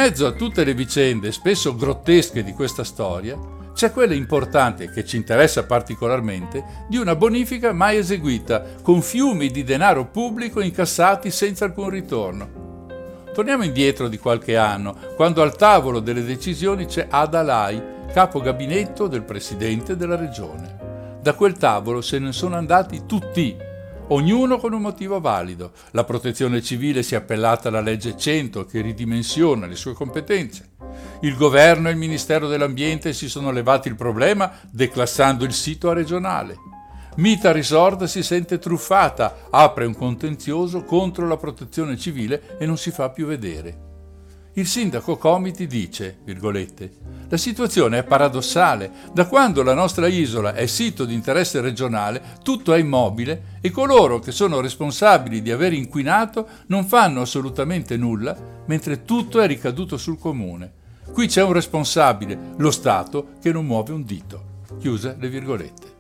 Mezzo a tutte le vicende, spesso grottesche di questa storia, c'è quella importante che ci interessa particolarmente di una bonifica mai eseguita, con fiumi di denaro pubblico incassati senza alcun ritorno. Torniamo indietro di qualche anno, quando al tavolo delle decisioni c'è Ada Lai, capo gabinetto del presidente della regione. Da quel tavolo se ne sono andati tutti, ognuno con un motivo valido. La protezione civile si è appellata alla legge 100 che ridimensiona le sue competenze. Il governo e il Ministero dell'Ambiente si sono levati il problema declassando il sito a regionale. Mita Resort si sente truffata, apre un contenzioso contro la protezione civile e non si fa più vedere. Il sindaco Comiti dice, virgolette, la situazione è paradossale. Da quando la nostra isola è sito di interesse regionale, tutto è immobile e coloro che sono responsabili di aver inquinato non fanno assolutamente nulla, mentre tutto è ricaduto sul comune. Qui c'è un responsabile, lo Stato, che non muove un dito. Chiuse le virgolette.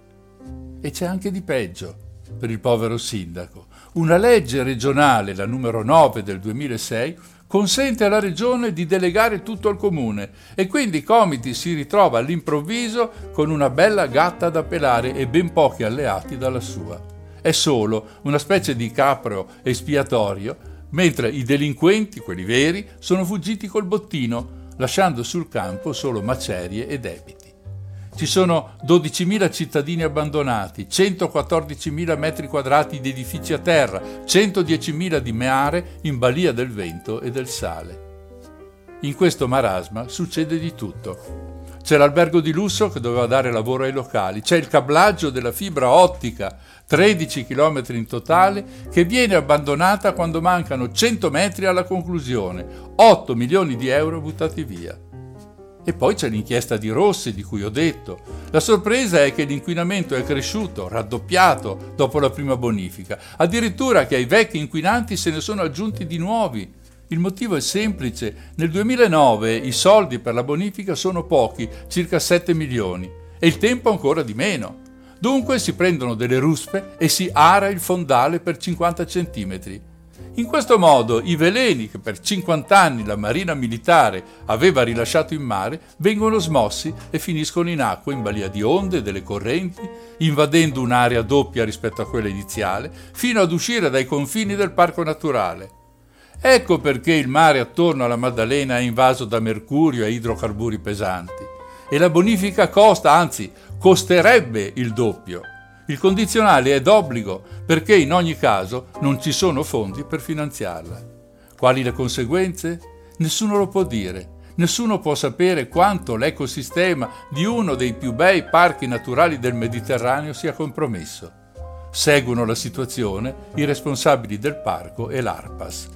E c'è anche di peggio per il povero sindaco. Una legge regionale, la numero 9 del 2006, consente alla regione di delegare tutto al comune e quindi Comiti si ritrova all'improvviso con una bella gatta da pelare e ben pochi alleati dalla sua. È solo una specie di capro espiatorio, mentre i delinquenti, quelli veri, sono fuggiti col bottino, lasciando sul campo solo macerie e debiti. Ci sono 12.000 cittadini abbandonati, 114.000 metri quadrati di edifici a terra, 110.000 di mare in balia del vento e del sale. In questo marasma succede di tutto. C'è l'albergo di lusso che doveva dare lavoro ai locali, c'è il cablaggio della fibra ottica, 13 km in totale, che viene abbandonata quando mancano 100 metri alla conclusione, 8 milioni di euro buttati via. E poi c'è l'inchiesta di Rossi di cui ho detto. La sorpresa è che l'inquinamento è cresciuto, raddoppiato dopo la prima bonifica, addirittura che ai vecchi inquinanti se ne sono aggiunti di nuovi. Il motivo è semplice. Nel 2009 i soldi per la bonifica sono pochi, circa 7 milioni, e il tempo ancora di meno. Dunque si prendono delle ruspe e si ara il fondale per 50 centimetri. In questo modo i veleni che per 50 anni la Marina Militare aveva rilasciato in mare vengono smossi e finiscono in acqua in balia di onde, delle correnti, invadendo un'area doppia rispetto a quella iniziale, fino ad uscire dai confini del parco naturale. Ecco perché il mare attorno alla Maddalena è invaso da mercurio e idrocarburi pesanti. E la bonifica costa, anzi costerebbe il doppio. Il condizionale è d'obbligo perché in ogni caso non ci sono fondi per finanziarla. Quali le conseguenze? Nessuno lo può dire. Nessuno può sapere quanto l'ecosistema di uno dei più bei parchi naturali del Mediterraneo sia compromesso. Seguono la situazione i responsabili del parco e l'ARPAS.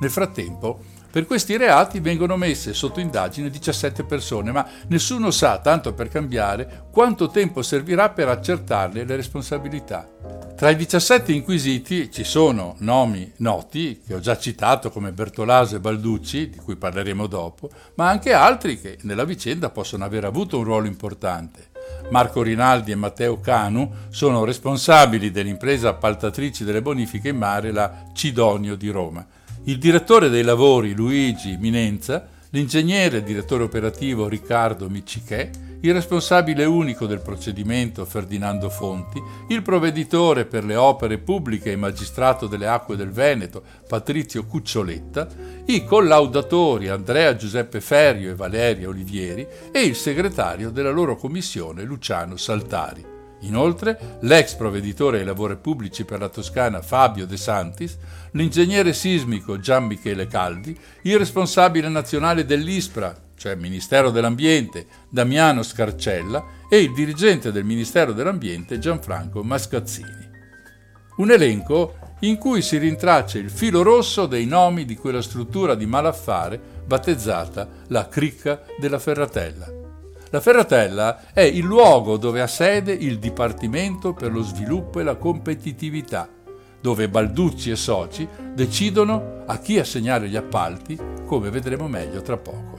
Nel frattempo, per questi reati vengono messe sotto indagine 17 persone, ma nessuno sa, tanto per cambiare, quanto tempo servirà per accertarne le responsabilità. Tra i 17 inquisiti ci sono nomi noti, che ho già citato come Bertolaso e Balducci, di cui parleremo dopo, ma anche altri che nella vicenda possono aver avuto un ruolo importante. Marco Rinaldi e Matteo Canu, sono responsabili dell'impresa appaltatrice delle bonifiche in mare, la Cidonio di Roma. Il direttore dei lavori, Luigi Minenza, l'ingegnere e direttore operativo Riccardo Miccichè, il responsabile unico del procedimento Ferdinando Fonti, il provveditore per le opere pubbliche e magistrato delle acque del Veneto Patrizio Cuccioletta, i collaudatori Andrea Giuseppe Ferio e Valeria Olivieri e il segretario della loro commissione Luciano Saltari. Inoltre, l'ex provveditore ai lavori pubblici per la Toscana Fabio De Santis, l'ingegnere sismico Gian Michele Caldi, il responsabile nazionale dell'ISPRA cioè Ministero dell'Ambiente, Damiano Scarcella e il dirigente del Ministero dell'Ambiente Gianfranco Mascazzini. Un elenco in cui si rintraccia il filo rosso dei nomi di quella struttura di malaffare battezzata la Cricca della Ferratella. La Ferratella è il luogo dove ha sede il Dipartimento per lo sviluppo e la competitività, dove Balducci e soci decidono a chi assegnare gli appalti, come vedremo meglio tra poco.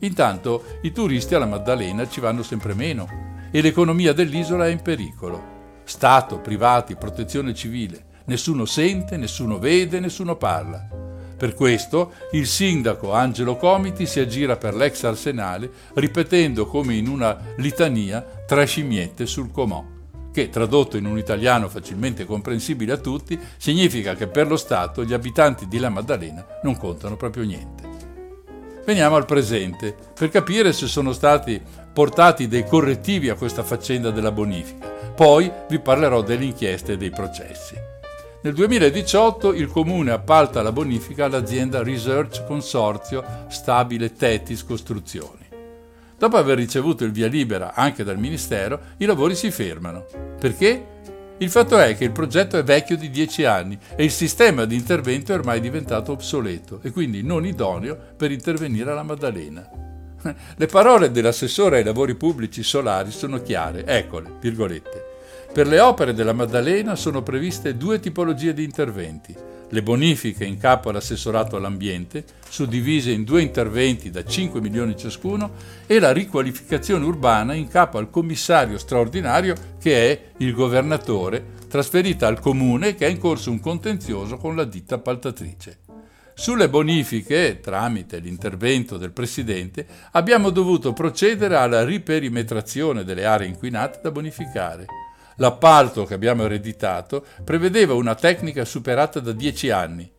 Intanto i turisti alla Maddalena ci vanno sempre meno e l'economia dell'isola è in pericolo. Stato, privati, protezione civile. Nessuno sente, nessuno vede, nessuno parla. Per questo il sindaco Angelo Comiti si aggira per l'ex arsenale ripetendo come in una litania tre scimmiette sul comò, che tradotto in un italiano facilmente comprensibile a tutti significa che per lo Stato gli abitanti di La Maddalena non contano proprio niente. Veniamo al presente, per capire se sono stati portati dei correttivi a questa faccenda della bonifica. Poi vi parlerò delle inchieste e dei processi. Nel 2018 il comune appalta la bonifica all'azienda Research Consorzio Stabile Tetis Costruzioni. Dopo aver ricevuto il via libera anche dal Ministero, i lavori si fermano. Perché? Il fatto è che il progetto è vecchio di 10 anni e il sistema di intervento è ormai diventato obsoleto e quindi non idoneo per intervenire alla Maddalena. Le parole dell'assessore ai lavori pubblici solari sono chiare, eccole, virgolette. Per le opere della Maddalena sono previste due tipologie di interventi le bonifiche in capo all'assessorato all'ambiente, suddivise in due interventi da 5 milioni ciascuno, e la riqualificazione urbana in capo al commissario straordinario che è il governatore, trasferita al comune che è in corso un contenzioso con la ditta appaltatrice. Sulle bonifiche, tramite l'intervento del Presidente, abbiamo dovuto procedere alla riperimetrazione delle aree inquinate da bonificare. L'appalto che abbiamo ereditato prevedeva una tecnica superata da dieci anni.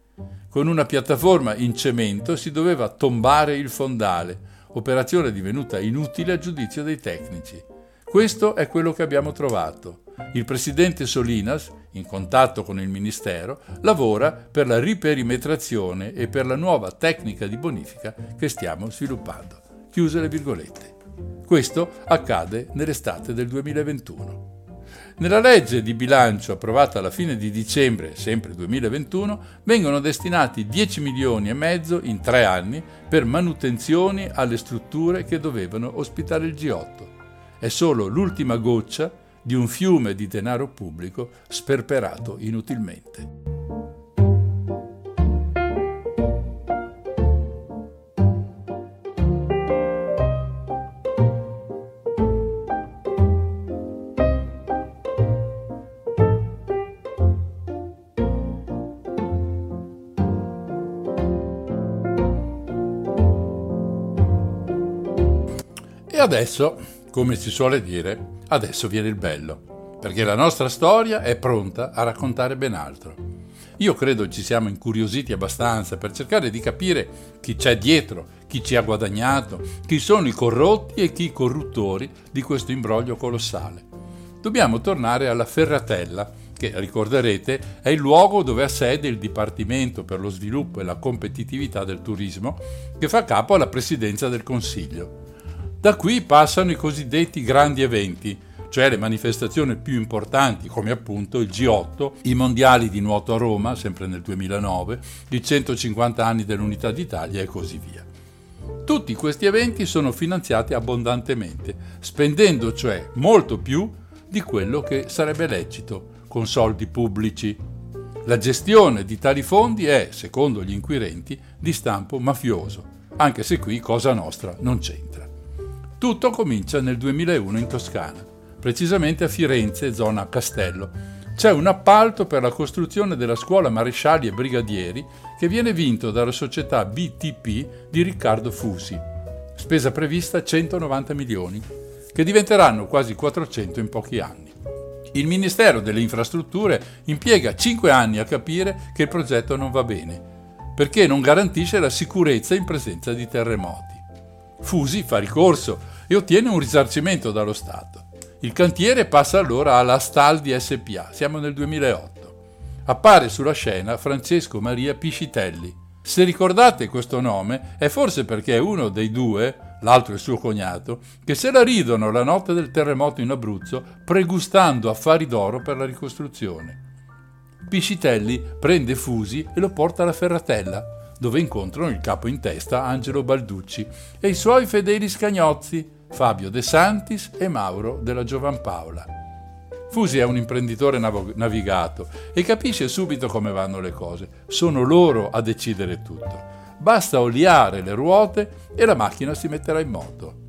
Con una piattaforma in cemento si doveva tombare il fondale, operazione divenuta inutile a giudizio dei tecnici. Questo è quello che abbiamo trovato. Il presidente Solinas, in contatto con il Ministero, lavora per la riperimetrazione e per la nuova tecnica di bonifica che stiamo sviluppando. Chiuse le virgolette. Questo accade nell'estate del 2021. Nella legge di bilancio approvata alla fine di dicembre, sempre 2021, vengono destinati 10 milioni e mezzo in tre anni per manutenzioni alle strutture che dovevano ospitare il G8. È solo l'ultima goccia di un fiume di denaro pubblico sperperato inutilmente. Adesso, come si suole dire, adesso viene il bello, perché la nostra storia è pronta a raccontare ben altro. Io credo ci siamo incuriositi abbastanza per cercare di capire chi c'è dietro, chi ci ha guadagnato, chi sono i corrotti e chi i corruttori di questo imbroglio colossale. Dobbiamo tornare alla Ferratella, che ricorderete è il luogo dove ha sede il Dipartimento per lo sviluppo e la competitività del turismo, che fa capo alla Presidenza del Consiglio. Da qui passano i cosiddetti grandi eventi, cioè le manifestazioni più importanti come appunto il G8, i mondiali di nuoto a Roma, sempre nel 2009, i 150 anni dell'Unità d'Italia e così via. Tutti questi eventi sono finanziati abbondantemente, spendendo cioè molto più di quello che sarebbe lecito, con soldi pubblici. La gestione di tali fondi è, secondo gli inquirenti, di stampo mafioso, anche se qui Cosa Nostra non c'entra. Tutto comincia nel 2001 in Toscana, precisamente a Firenze, zona Castello. C'è un appalto per la costruzione della scuola marescialli e brigadieri che viene vinto dalla società BTP di Riccardo Fusi. Spesa prevista 190 milioni, che diventeranno quasi 400 in pochi anni. Il Ministero delle Infrastrutture impiega 5 anni a capire che il progetto non va bene, perché non garantisce la sicurezza in presenza di terremoti. Fusi fa ricorso e ottiene un risarcimento dallo Stato. Il cantiere passa allora alla Staldi SPA, siamo nel 2008. Appare sulla scena Francesco Maria Piscitelli. Se ricordate questo nome è forse perché è uno dei due l'altro è suo cognato, che se la ridono la notte del terremoto in Abruzzo pregustando affari d'oro per la ricostruzione. Piscitelli prende Fusi e lo porta alla Ferratella, dove incontrano il capo in testa Angelo Balducci e i suoi fedeli scagnozzi Fabio De Santis e Mauro della Giovanpaola. Fusi è un imprenditore nav- navigato e capisce subito come vanno le cose. Sono loro a decidere tutto. Basta oliare le ruote e la macchina si metterà in moto.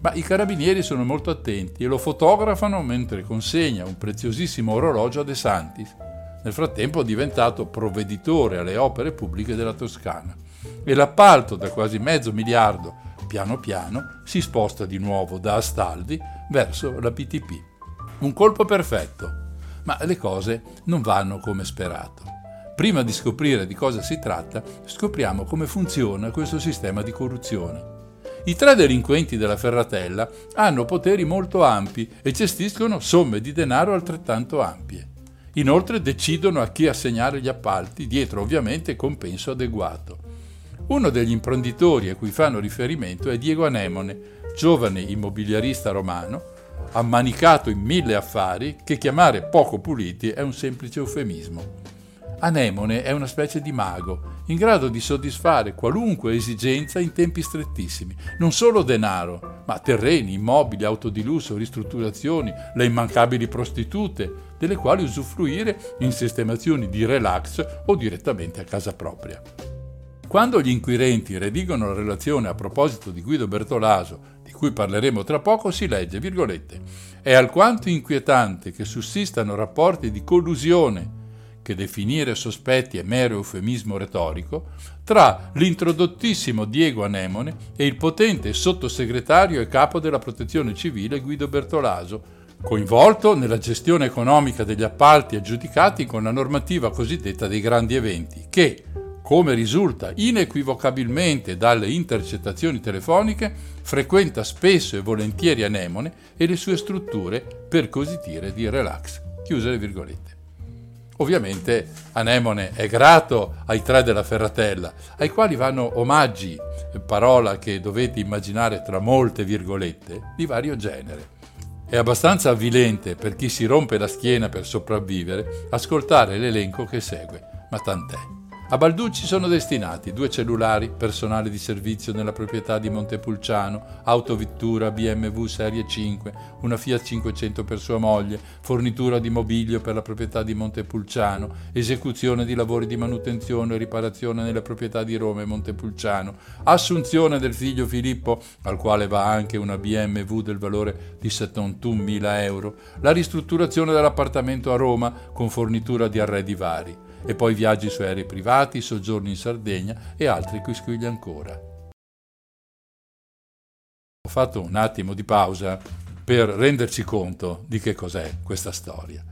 Ma i carabinieri sono molto attenti e lo fotografano mentre consegna un preziosissimo orologio a De Santis, nel frattempo diventato provveditore alle opere pubbliche della Toscana. E l'appalto da quasi mezzo miliardo, piano piano, si sposta di nuovo da Astaldi verso la PTP. Un colpo perfetto, ma le cose non vanno come sperato. Prima di scoprire di cosa si tratta, scopriamo come funziona questo sistema di corruzione. I tre delinquenti della Ferratella hanno poteri molto ampi e gestiscono somme di denaro altrettanto ampie. Inoltre decidono a chi assegnare gli appalti, dietro ovviamente compenso adeguato. Uno degli imprenditori a cui fanno riferimento è Diego Anemone, giovane immobiliarista romano, ammanicato in mille affari che chiamare poco puliti è un semplice eufemismo. Anemone è una specie di mago, in grado di soddisfare qualunque esigenza in tempi strettissimi. Non solo denaro, ma terreni, immobili, auto di lusso, ristrutturazioni, le immancabili prostitute, delle quali usufruire in sistemazioni di relax o direttamente a casa propria. Quando gli inquirenti redigono la relazione a proposito di Guido Bertolaso, di cui parleremo tra poco, si legge, virgolette, è alquanto inquietante che sussistano rapporti di collusione che definire sospetti è mero eufemismo retorico, tra l'introdottissimo Diego Anemone e il potente sottosegretario e capo della protezione civile Guido Bertolaso, coinvolto nella gestione economica degli appalti aggiudicati con la normativa cosiddetta dei grandi eventi, che, come risulta inequivocabilmente dalle intercettazioni telefoniche, frequenta spesso e volentieri Anemone e le sue strutture, per così dire, di relax. Chiuse le virgolette. Ovviamente Anemone è grato ai tre della Ferratella, ai quali vanno omaggi, parola che dovete immaginare tra molte virgolette, di vario genere. È abbastanza avvilente per chi si rompe la schiena per sopravvivere ascoltare l'elenco che segue, ma tant'è. A Balducci sono destinati due cellulari, personale di servizio nella proprietà di Montepulciano, autovettura BMW Serie 5, una Fiat 500 per sua moglie, fornitura di mobilio per la proprietà di Montepulciano, esecuzione di lavori di manutenzione e riparazione nelle proprietà di Roma e Montepulciano, assunzione del figlio Filippo, al quale va anche una BMW del valore di 71.000 euro, la ristrutturazione dell'appartamento a Roma con fornitura di arredi vari e poi viaggi su aerei privati, soggiorni in Sardegna e altri quisquigli ancora. Ho fatto un attimo di pausa per renderci conto di che cos'è questa storia.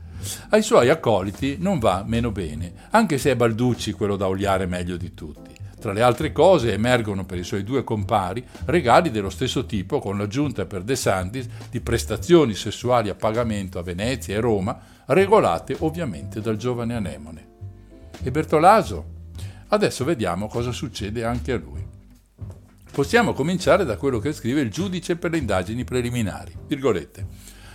Ai suoi accoliti non va meno bene, anche se è Balducci quello da oliare meglio di tutti. Tra le altre cose emergono per i suoi due compari regali dello stesso tipo con l'aggiunta per De Santis di prestazioni sessuali a pagamento a Venezia e Roma, regolate ovviamente dal giovane Anemone e Bertolaso. Adesso vediamo cosa succede anche a lui. Possiamo cominciare da quello che scrive il giudice per le indagini preliminari. Virgolette.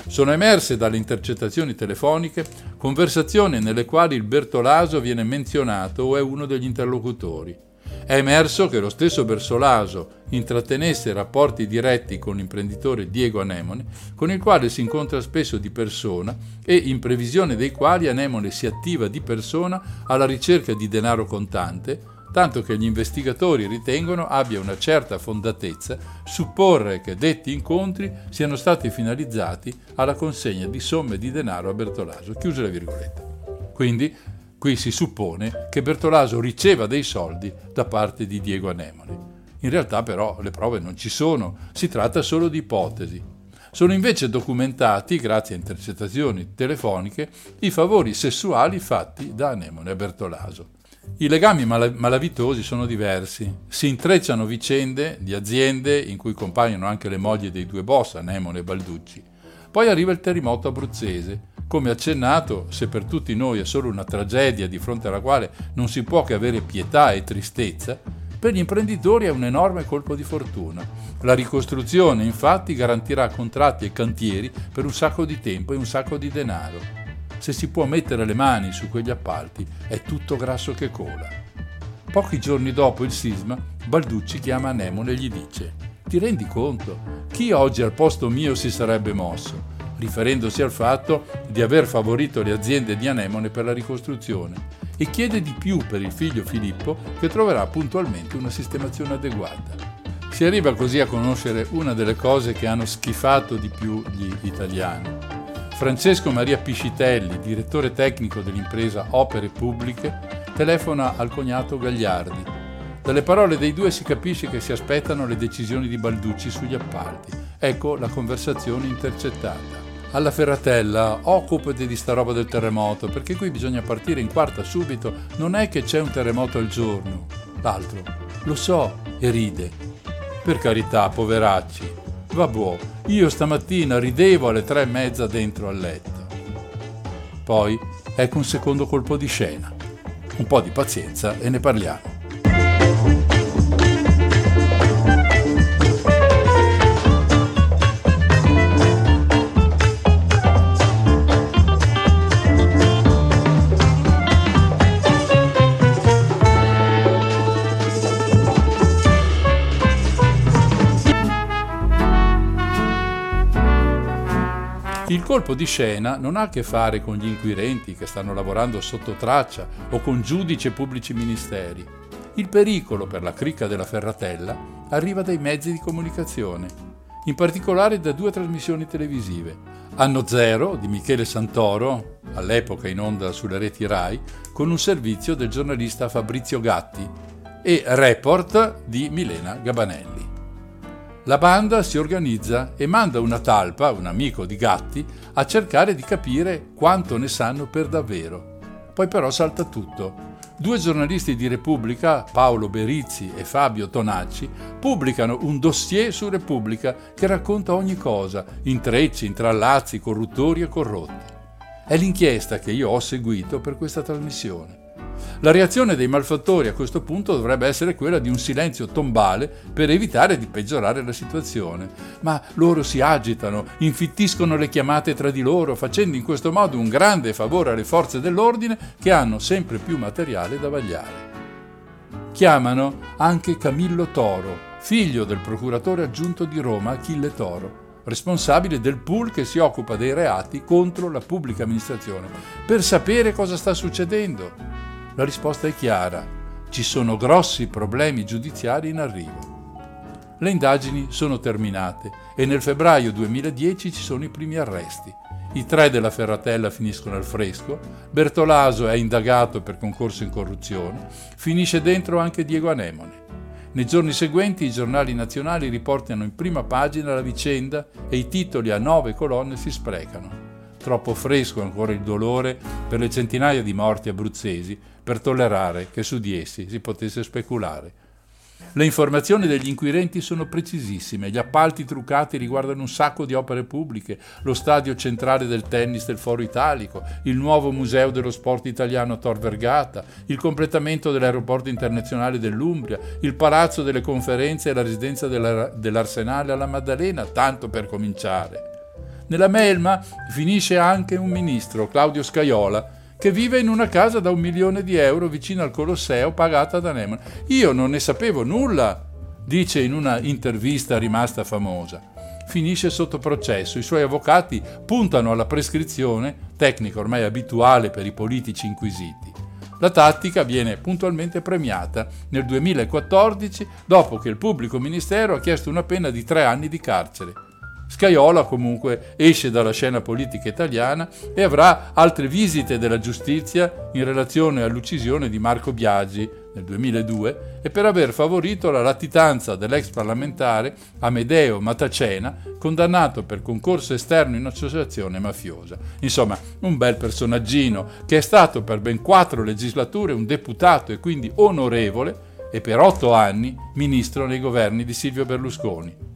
Sono emerse dalle intercettazioni telefoniche conversazioni nelle quali il Bertolaso viene menzionato o è uno degli interlocutori. È emerso che lo stesso Bersolaso intrattenesse rapporti diretti con l'imprenditore Diego Anemone, con il quale si incontra spesso di persona e in previsione dei quali Anemone si attiva di persona alla ricerca di denaro contante, tanto che gli investigatori ritengono abbia una certa fondatezza supporre che detti incontri siano stati finalizzati alla consegna di somme di denaro a Bertolaso. Chiuse le virgolette. Quindi qui si suppone che Bertolaso riceva dei soldi da parte di Diego Anemone. In realtà però le prove non ci sono, si tratta solo di ipotesi. Sono invece documentati, grazie a intercettazioni telefoniche, i favori sessuali fatti da Anemone a Bertolaso. I legami malavitosi sono diversi. Si intrecciano vicende di aziende in cui compaiono anche le mogli dei due boss, Anemone e Balducci. Poi arriva il terremoto abruzzese. Come accennato, se per tutti noi è solo una tragedia di fronte alla quale non si può che avere pietà e tristezza, per gli imprenditori è un enorme colpo di fortuna. La ricostruzione infatti garantirà contratti e cantieri per un sacco di tempo e un sacco di denaro se si può mettere le mani su quegli appalti, è tutto grasso che cola. Pochi giorni dopo il sisma, Balducci chiama Anemone e gli dice: Ti rendi conto? Chi oggi al posto mio si sarebbe mosso? Riferendosi al fatto di aver favorito le aziende di Anemone per la ricostruzione, e chiede di più per il figlio Filippo che troverà puntualmente una sistemazione adeguata. Si arriva così a conoscere una delle cose che hanno schifato di più gli italiani, Francesco Maria Piscitelli, direttore tecnico dell'impresa Opere Pubbliche, telefona al cognato Gagliardi. Dalle parole dei due si capisce che si aspettano le decisioni di Balducci sugli appalti. Ecco la conversazione intercettata. Alla Ferratella, occupati di sta roba del terremoto, perché qui bisogna partire in quarta subito, non è che c'è un terremoto al giorno. L'altro, lo so, e ride. Per carità, poveracci, Vabbè, io stamattina ridevo alle tre e mezza dentro al letto. Poi ecco un secondo colpo di scena. Un po' di pazienza e ne parliamo. Colpo di scena non ha a che fare con gli inquirenti che stanno lavorando sotto traccia o con giudici e pubblici ministeri. Il pericolo per la cricca della Ferratella arriva dai mezzi di comunicazione, in particolare da due trasmissioni televisive. Anno Zero di Michele Santoro, all'epoca in onda sulle reti RAI, con un servizio del giornalista Fabrizio Gatti, e Report di Milena Gabanelli. La banda si organizza e manda una talpa, un amico di Gatti, a cercare di capire quanto ne sanno per davvero. Poi però salta tutto. Due giornalisti di Repubblica, Paolo Berizzi e Fabio Tonacci, pubblicano un dossier su Repubblica che racconta ogni cosa, intrecci, intrallazzi, corruttori e corrotti. È l'inchiesta che io ho seguito per questa trasmissione. La reazione dei malfattori a questo punto dovrebbe essere quella di un silenzio tombale per evitare di peggiorare la situazione, ma loro si agitano, infittiscono le chiamate tra di loro, facendo in questo modo un grande favore alle forze dell'ordine che hanno sempre più materiale da vagliare. Chiamano anche Camillo Toro, figlio del procuratore aggiunto di Roma Achille Toro responsabile del pool che si occupa dei reati contro la pubblica amministrazione, per sapere cosa sta succedendo. La risposta è chiara. Ci sono grossi problemi giudiziari in arrivo. Le indagini sono terminate e nel febbraio 2010 ci sono i primi arresti. I tre della Ferratella finiscono al fresco, Bertolaso è indagato per concorso in corruzione, finisce dentro anche Diego Anemone. Nei giorni seguenti i giornali nazionali riportano in prima pagina la vicenda e i titoli a nove colonne si sprecano troppo fresco ancora il dolore per le centinaia di morti abruzzesi per tollerare che su di essi si potesse speculare. Le informazioni degli inquirenti sono precisissime, gli appalti truccati riguardano un sacco di opere pubbliche, lo stadio centrale del tennis del Foro Italico, il nuovo museo dello sport italiano Tor Vergata, il completamento dell'aeroporto internazionale dell'Umbria, il palazzo delle conferenze e la residenza dell'Arsenale alla Maddalena, tanto per cominciare. Nella melma finisce anche un ministro, Claudio Scaiola, che vive in una casa da un milione di euro vicino al Colosseo pagata da Neman. Io non ne sapevo nulla, dice in una intervista rimasta famosa. Finisce sotto processo, i suoi avvocati puntano alla prescrizione, tecnica ormai abituale per i politici inquisiti. La tattica viene puntualmente premiata nel 2014 dopo che il pubblico ministero ha chiesto una pena di tre anni di carcere. Scaiola comunque esce dalla scena politica italiana e avrà altre visite della giustizia in relazione all'uccisione di Marco Biagi nel 2002 e per aver favorito la latitanza dell'ex parlamentare Amedeo Matacena, condannato per concorso esterno in associazione mafiosa. Insomma, un bel personaggino che è stato per ben quattro legislature un deputato e quindi onorevole e per otto anni ministro nei governi di Silvio Berlusconi.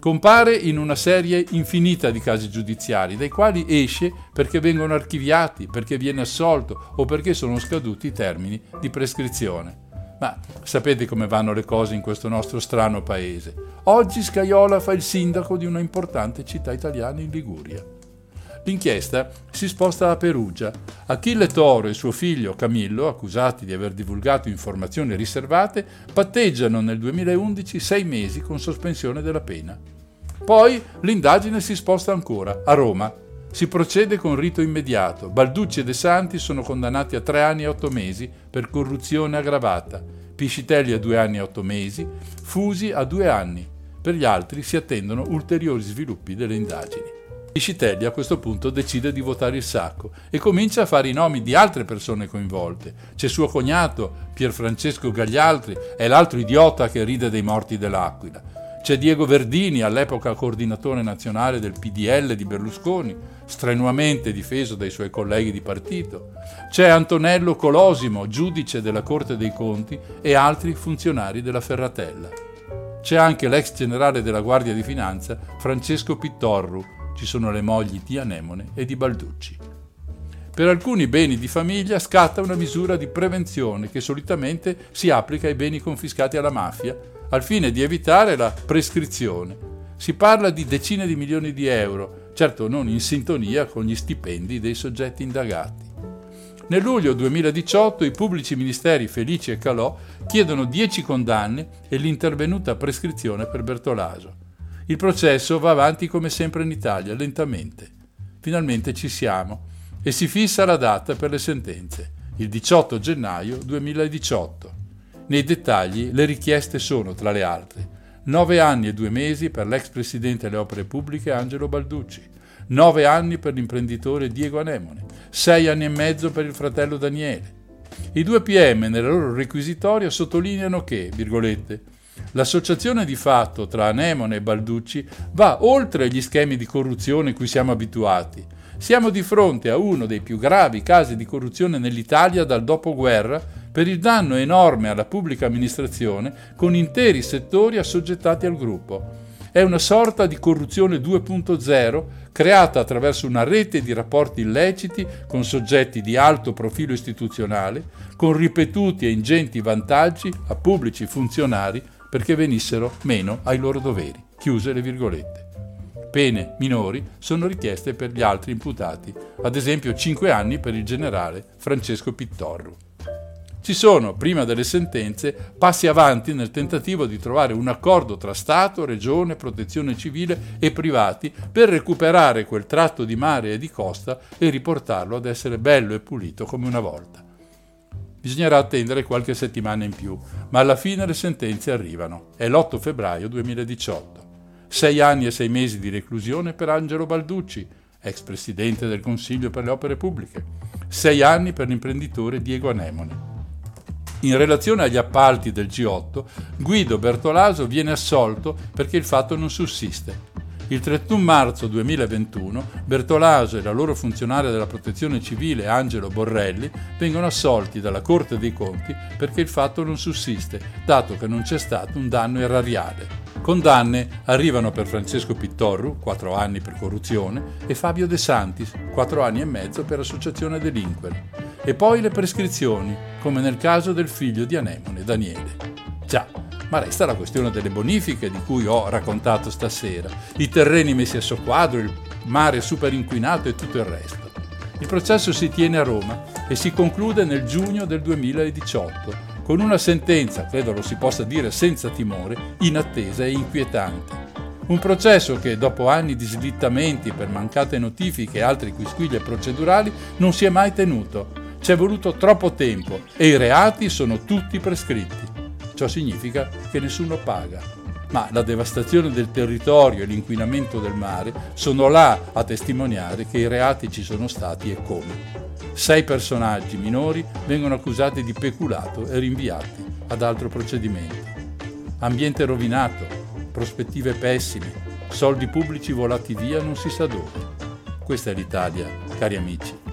Compare in una serie infinita di casi giudiziari, dai quali esce perché vengono archiviati, perché viene assolto o perché sono scaduti i termini di prescrizione. Ma sapete come vanno le cose in questo nostro strano paese. Oggi Scaiola fa il sindaco di una importante città italiana in Liguria. L'inchiesta si sposta a Perugia. Achille Toro e suo figlio Camillo, accusati di aver divulgato informazioni riservate, patteggiano nel 2011 sei mesi con sospensione della pena. Poi l'indagine si sposta ancora, a Roma. Si procede con rito immediato. Balducci e De Santi sono condannati a tre anni e otto mesi per corruzione aggravata, Piscitelli a due anni e otto mesi, Fusi a due anni. Per gli altri si attendono ulteriori sviluppi delle indagini. Piscitelli a questo punto decide di votare il sacco e comincia a fare i nomi di altre persone coinvolte. C'è suo cognato, Pier Francesco Gaglialtri, è l'altro idiota che ride dei morti dell'Aquila. C'è Diego Verdini, all'epoca coordinatore nazionale del PDL di Berlusconi, strenuamente difeso dai suoi colleghi di partito. C'è Antonello Colosimo, giudice della Corte dei Conti, e altri funzionari della Ferratella. C'è anche l'ex generale della Guardia di Finanza, Francesco Pittorru, ci sono le mogli di Anemone e di Balducci. Per alcuni beni di famiglia scatta una misura di prevenzione che solitamente si applica ai beni confiscati alla mafia al fine di evitare la prescrizione. Si parla di decine di milioni di euro, certo non in sintonia con gli stipendi dei soggetti indagati. Nel luglio 2018 i pubblici ministeri Felici e Calò chiedono 10 condanne e l'intervenuta prescrizione per Bertolaso. Il processo va avanti come sempre in Italia, lentamente. Finalmente ci siamo e si fissa la data per le sentenze, il 18 gennaio 2018. Nei dettagli le richieste sono, tra le altre, 9 anni e 2 mesi per l'ex presidente delle opere pubbliche Angelo Balducci, 9 anni per l'imprenditore Diego Anemone, 6 anni e mezzo per il fratello Daniele. I due PM nella loro requisitoria sottolineano che, virgolette, L'associazione di fatto tra Anemone e Balducci va oltre gli schemi di corruzione cui siamo abituati. Siamo di fronte a uno dei più gravi casi di corruzione nell'Italia dal dopoguerra per il danno enorme alla pubblica amministrazione con interi settori assoggettati al gruppo. È una sorta di corruzione 2.0 creata attraverso una rete di rapporti illeciti con soggetti di alto profilo istituzionale, con ripetuti e ingenti vantaggi a pubblici funzionari perché venissero meno ai loro doveri. Chiuse le virgolette. Pene minori sono richieste per gli altri imputati, ad esempio 5 anni per il generale Francesco Pittorru. Ci sono, prima delle sentenze, passi avanti nel tentativo di trovare un accordo tra Stato, Regione, Protezione Civile e privati per recuperare quel tratto di mare e di costa e riportarlo ad essere bello e pulito come una volta. Bisognerà attendere qualche settimana in più, ma alla fine le sentenze arrivano. È l'8 febbraio 2018. Sei anni e sei mesi di reclusione per Angelo Balducci, ex presidente del Consiglio per le opere pubbliche. Sei anni per l'imprenditore Diego Anemone. In relazione agli appalti del G8, Guido Bertolaso viene assolto perché il fatto non sussiste. Il 31 marzo 2021 Bertolaso e la loro funzionaria della protezione civile Angelo Borrelli vengono assolti dalla Corte dei Conti perché il fatto non sussiste, dato che non c'è stato un danno erariale. Condanne arrivano per Francesco Pittorru, 4 anni per corruzione, e Fabio De Santis, 4 anni e mezzo per associazione delinquere. E poi le prescrizioni, come nel caso del figlio di Anemone, Daniele. Già, ma resta la questione delle bonifiche di cui ho raccontato stasera, i terreni messi a soqquadro, il mare super inquinato e tutto il resto. Il processo si tiene a Roma e si conclude nel giugno del 2018 con una sentenza, credo lo si possa dire senza timore, inattesa e inquietante. Un processo che, dopo anni di slittamenti per mancate notifiche e altri quisquiglie procedurali, non si è mai tenuto C'è voluto troppo tempo e i reati sono tutti prescritti. Ciò significa che nessuno paga. Ma la devastazione del territorio e l'inquinamento del mare sono là a testimoniare che i reati ci sono stati e come. Sei personaggi minori vengono accusati di peculato e rinviati ad altro procedimento. Ambiente rovinato, prospettive pessime, soldi pubblici volati via non si sa dove. Questa è l'Italia, cari amici.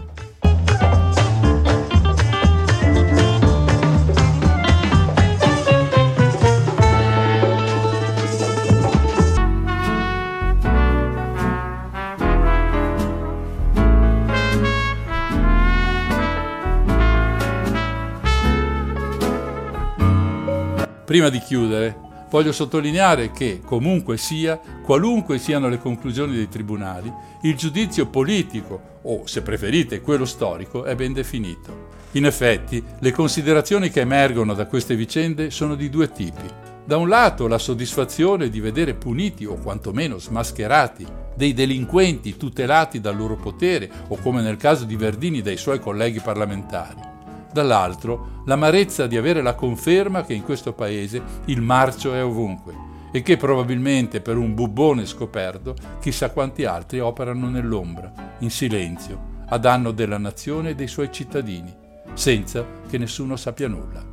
Prima di chiudere, voglio sottolineare che, comunque sia, qualunque siano le conclusioni dei tribunali, il giudizio politico, o se preferite quello storico, è ben definito. In effetti, le considerazioni che emergono da queste vicende sono di due tipi. Da un lato la soddisfazione di vedere puniti o quantomeno smascherati dei delinquenti tutelati dal loro potere o come nel caso di Verdini dai suoi colleghi parlamentari dall'altro l'amarezza di avere la conferma che in questo paese il marcio è ovunque e che probabilmente per un bubbone scoperto chissà quanti altri operano nell'ombra, in silenzio, a danno della nazione e dei suoi cittadini, senza che nessuno sappia nulla.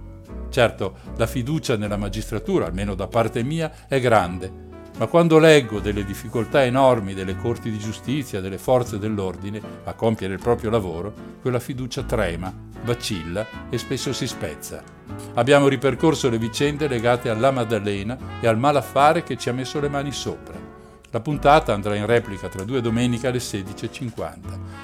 Certo, la fiducia nella magistratura, almeno da parte mia, è grande, ma quando leggo delle difficoltà enormi delle corti di giustizia, delle forze dell'ordine a compiere il proprio lavoro, quella fiducia trema vacilla e spesso si spezza. Abbiamo ripercorso le vicende legate alla Maddalena e al malaffare che ci ha messo le mani sopra. La puntata andrà in replica tra due domeniche alle 16.50.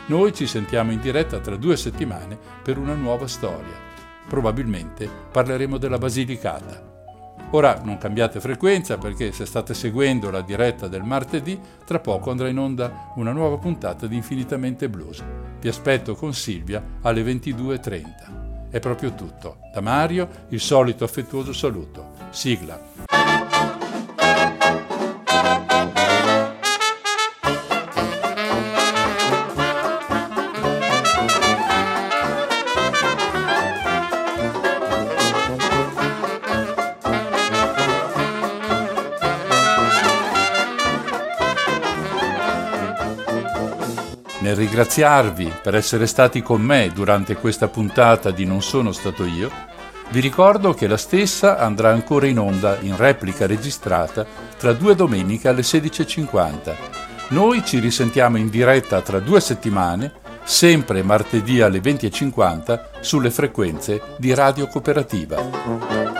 Noi ci sentiamo in diretta tra due settimane per una nuova storia. Probabilmente parleremo della Basilicata. Ora non cambiate frequenza perché se state seguendo la diretta del martedì, tra poco andrà in onda una nuova puntata di Infinitamente Blues. Vi aspetto con Silvia alle 22.30. È proprio tutto. Da Mario il solito affettuoso saluto. Sigla. Ringraziarvi per essere stati con me durante questa puntata di Non sono stato io, vi ricordo che la stessa andrà ancora in onda in replica registrata tra due domeniche alle 16.50. Noi ci risentiamo in diretta tra due settimane, sempre martedì alle 20.50, sulle frequenze di Radio Cooperativa.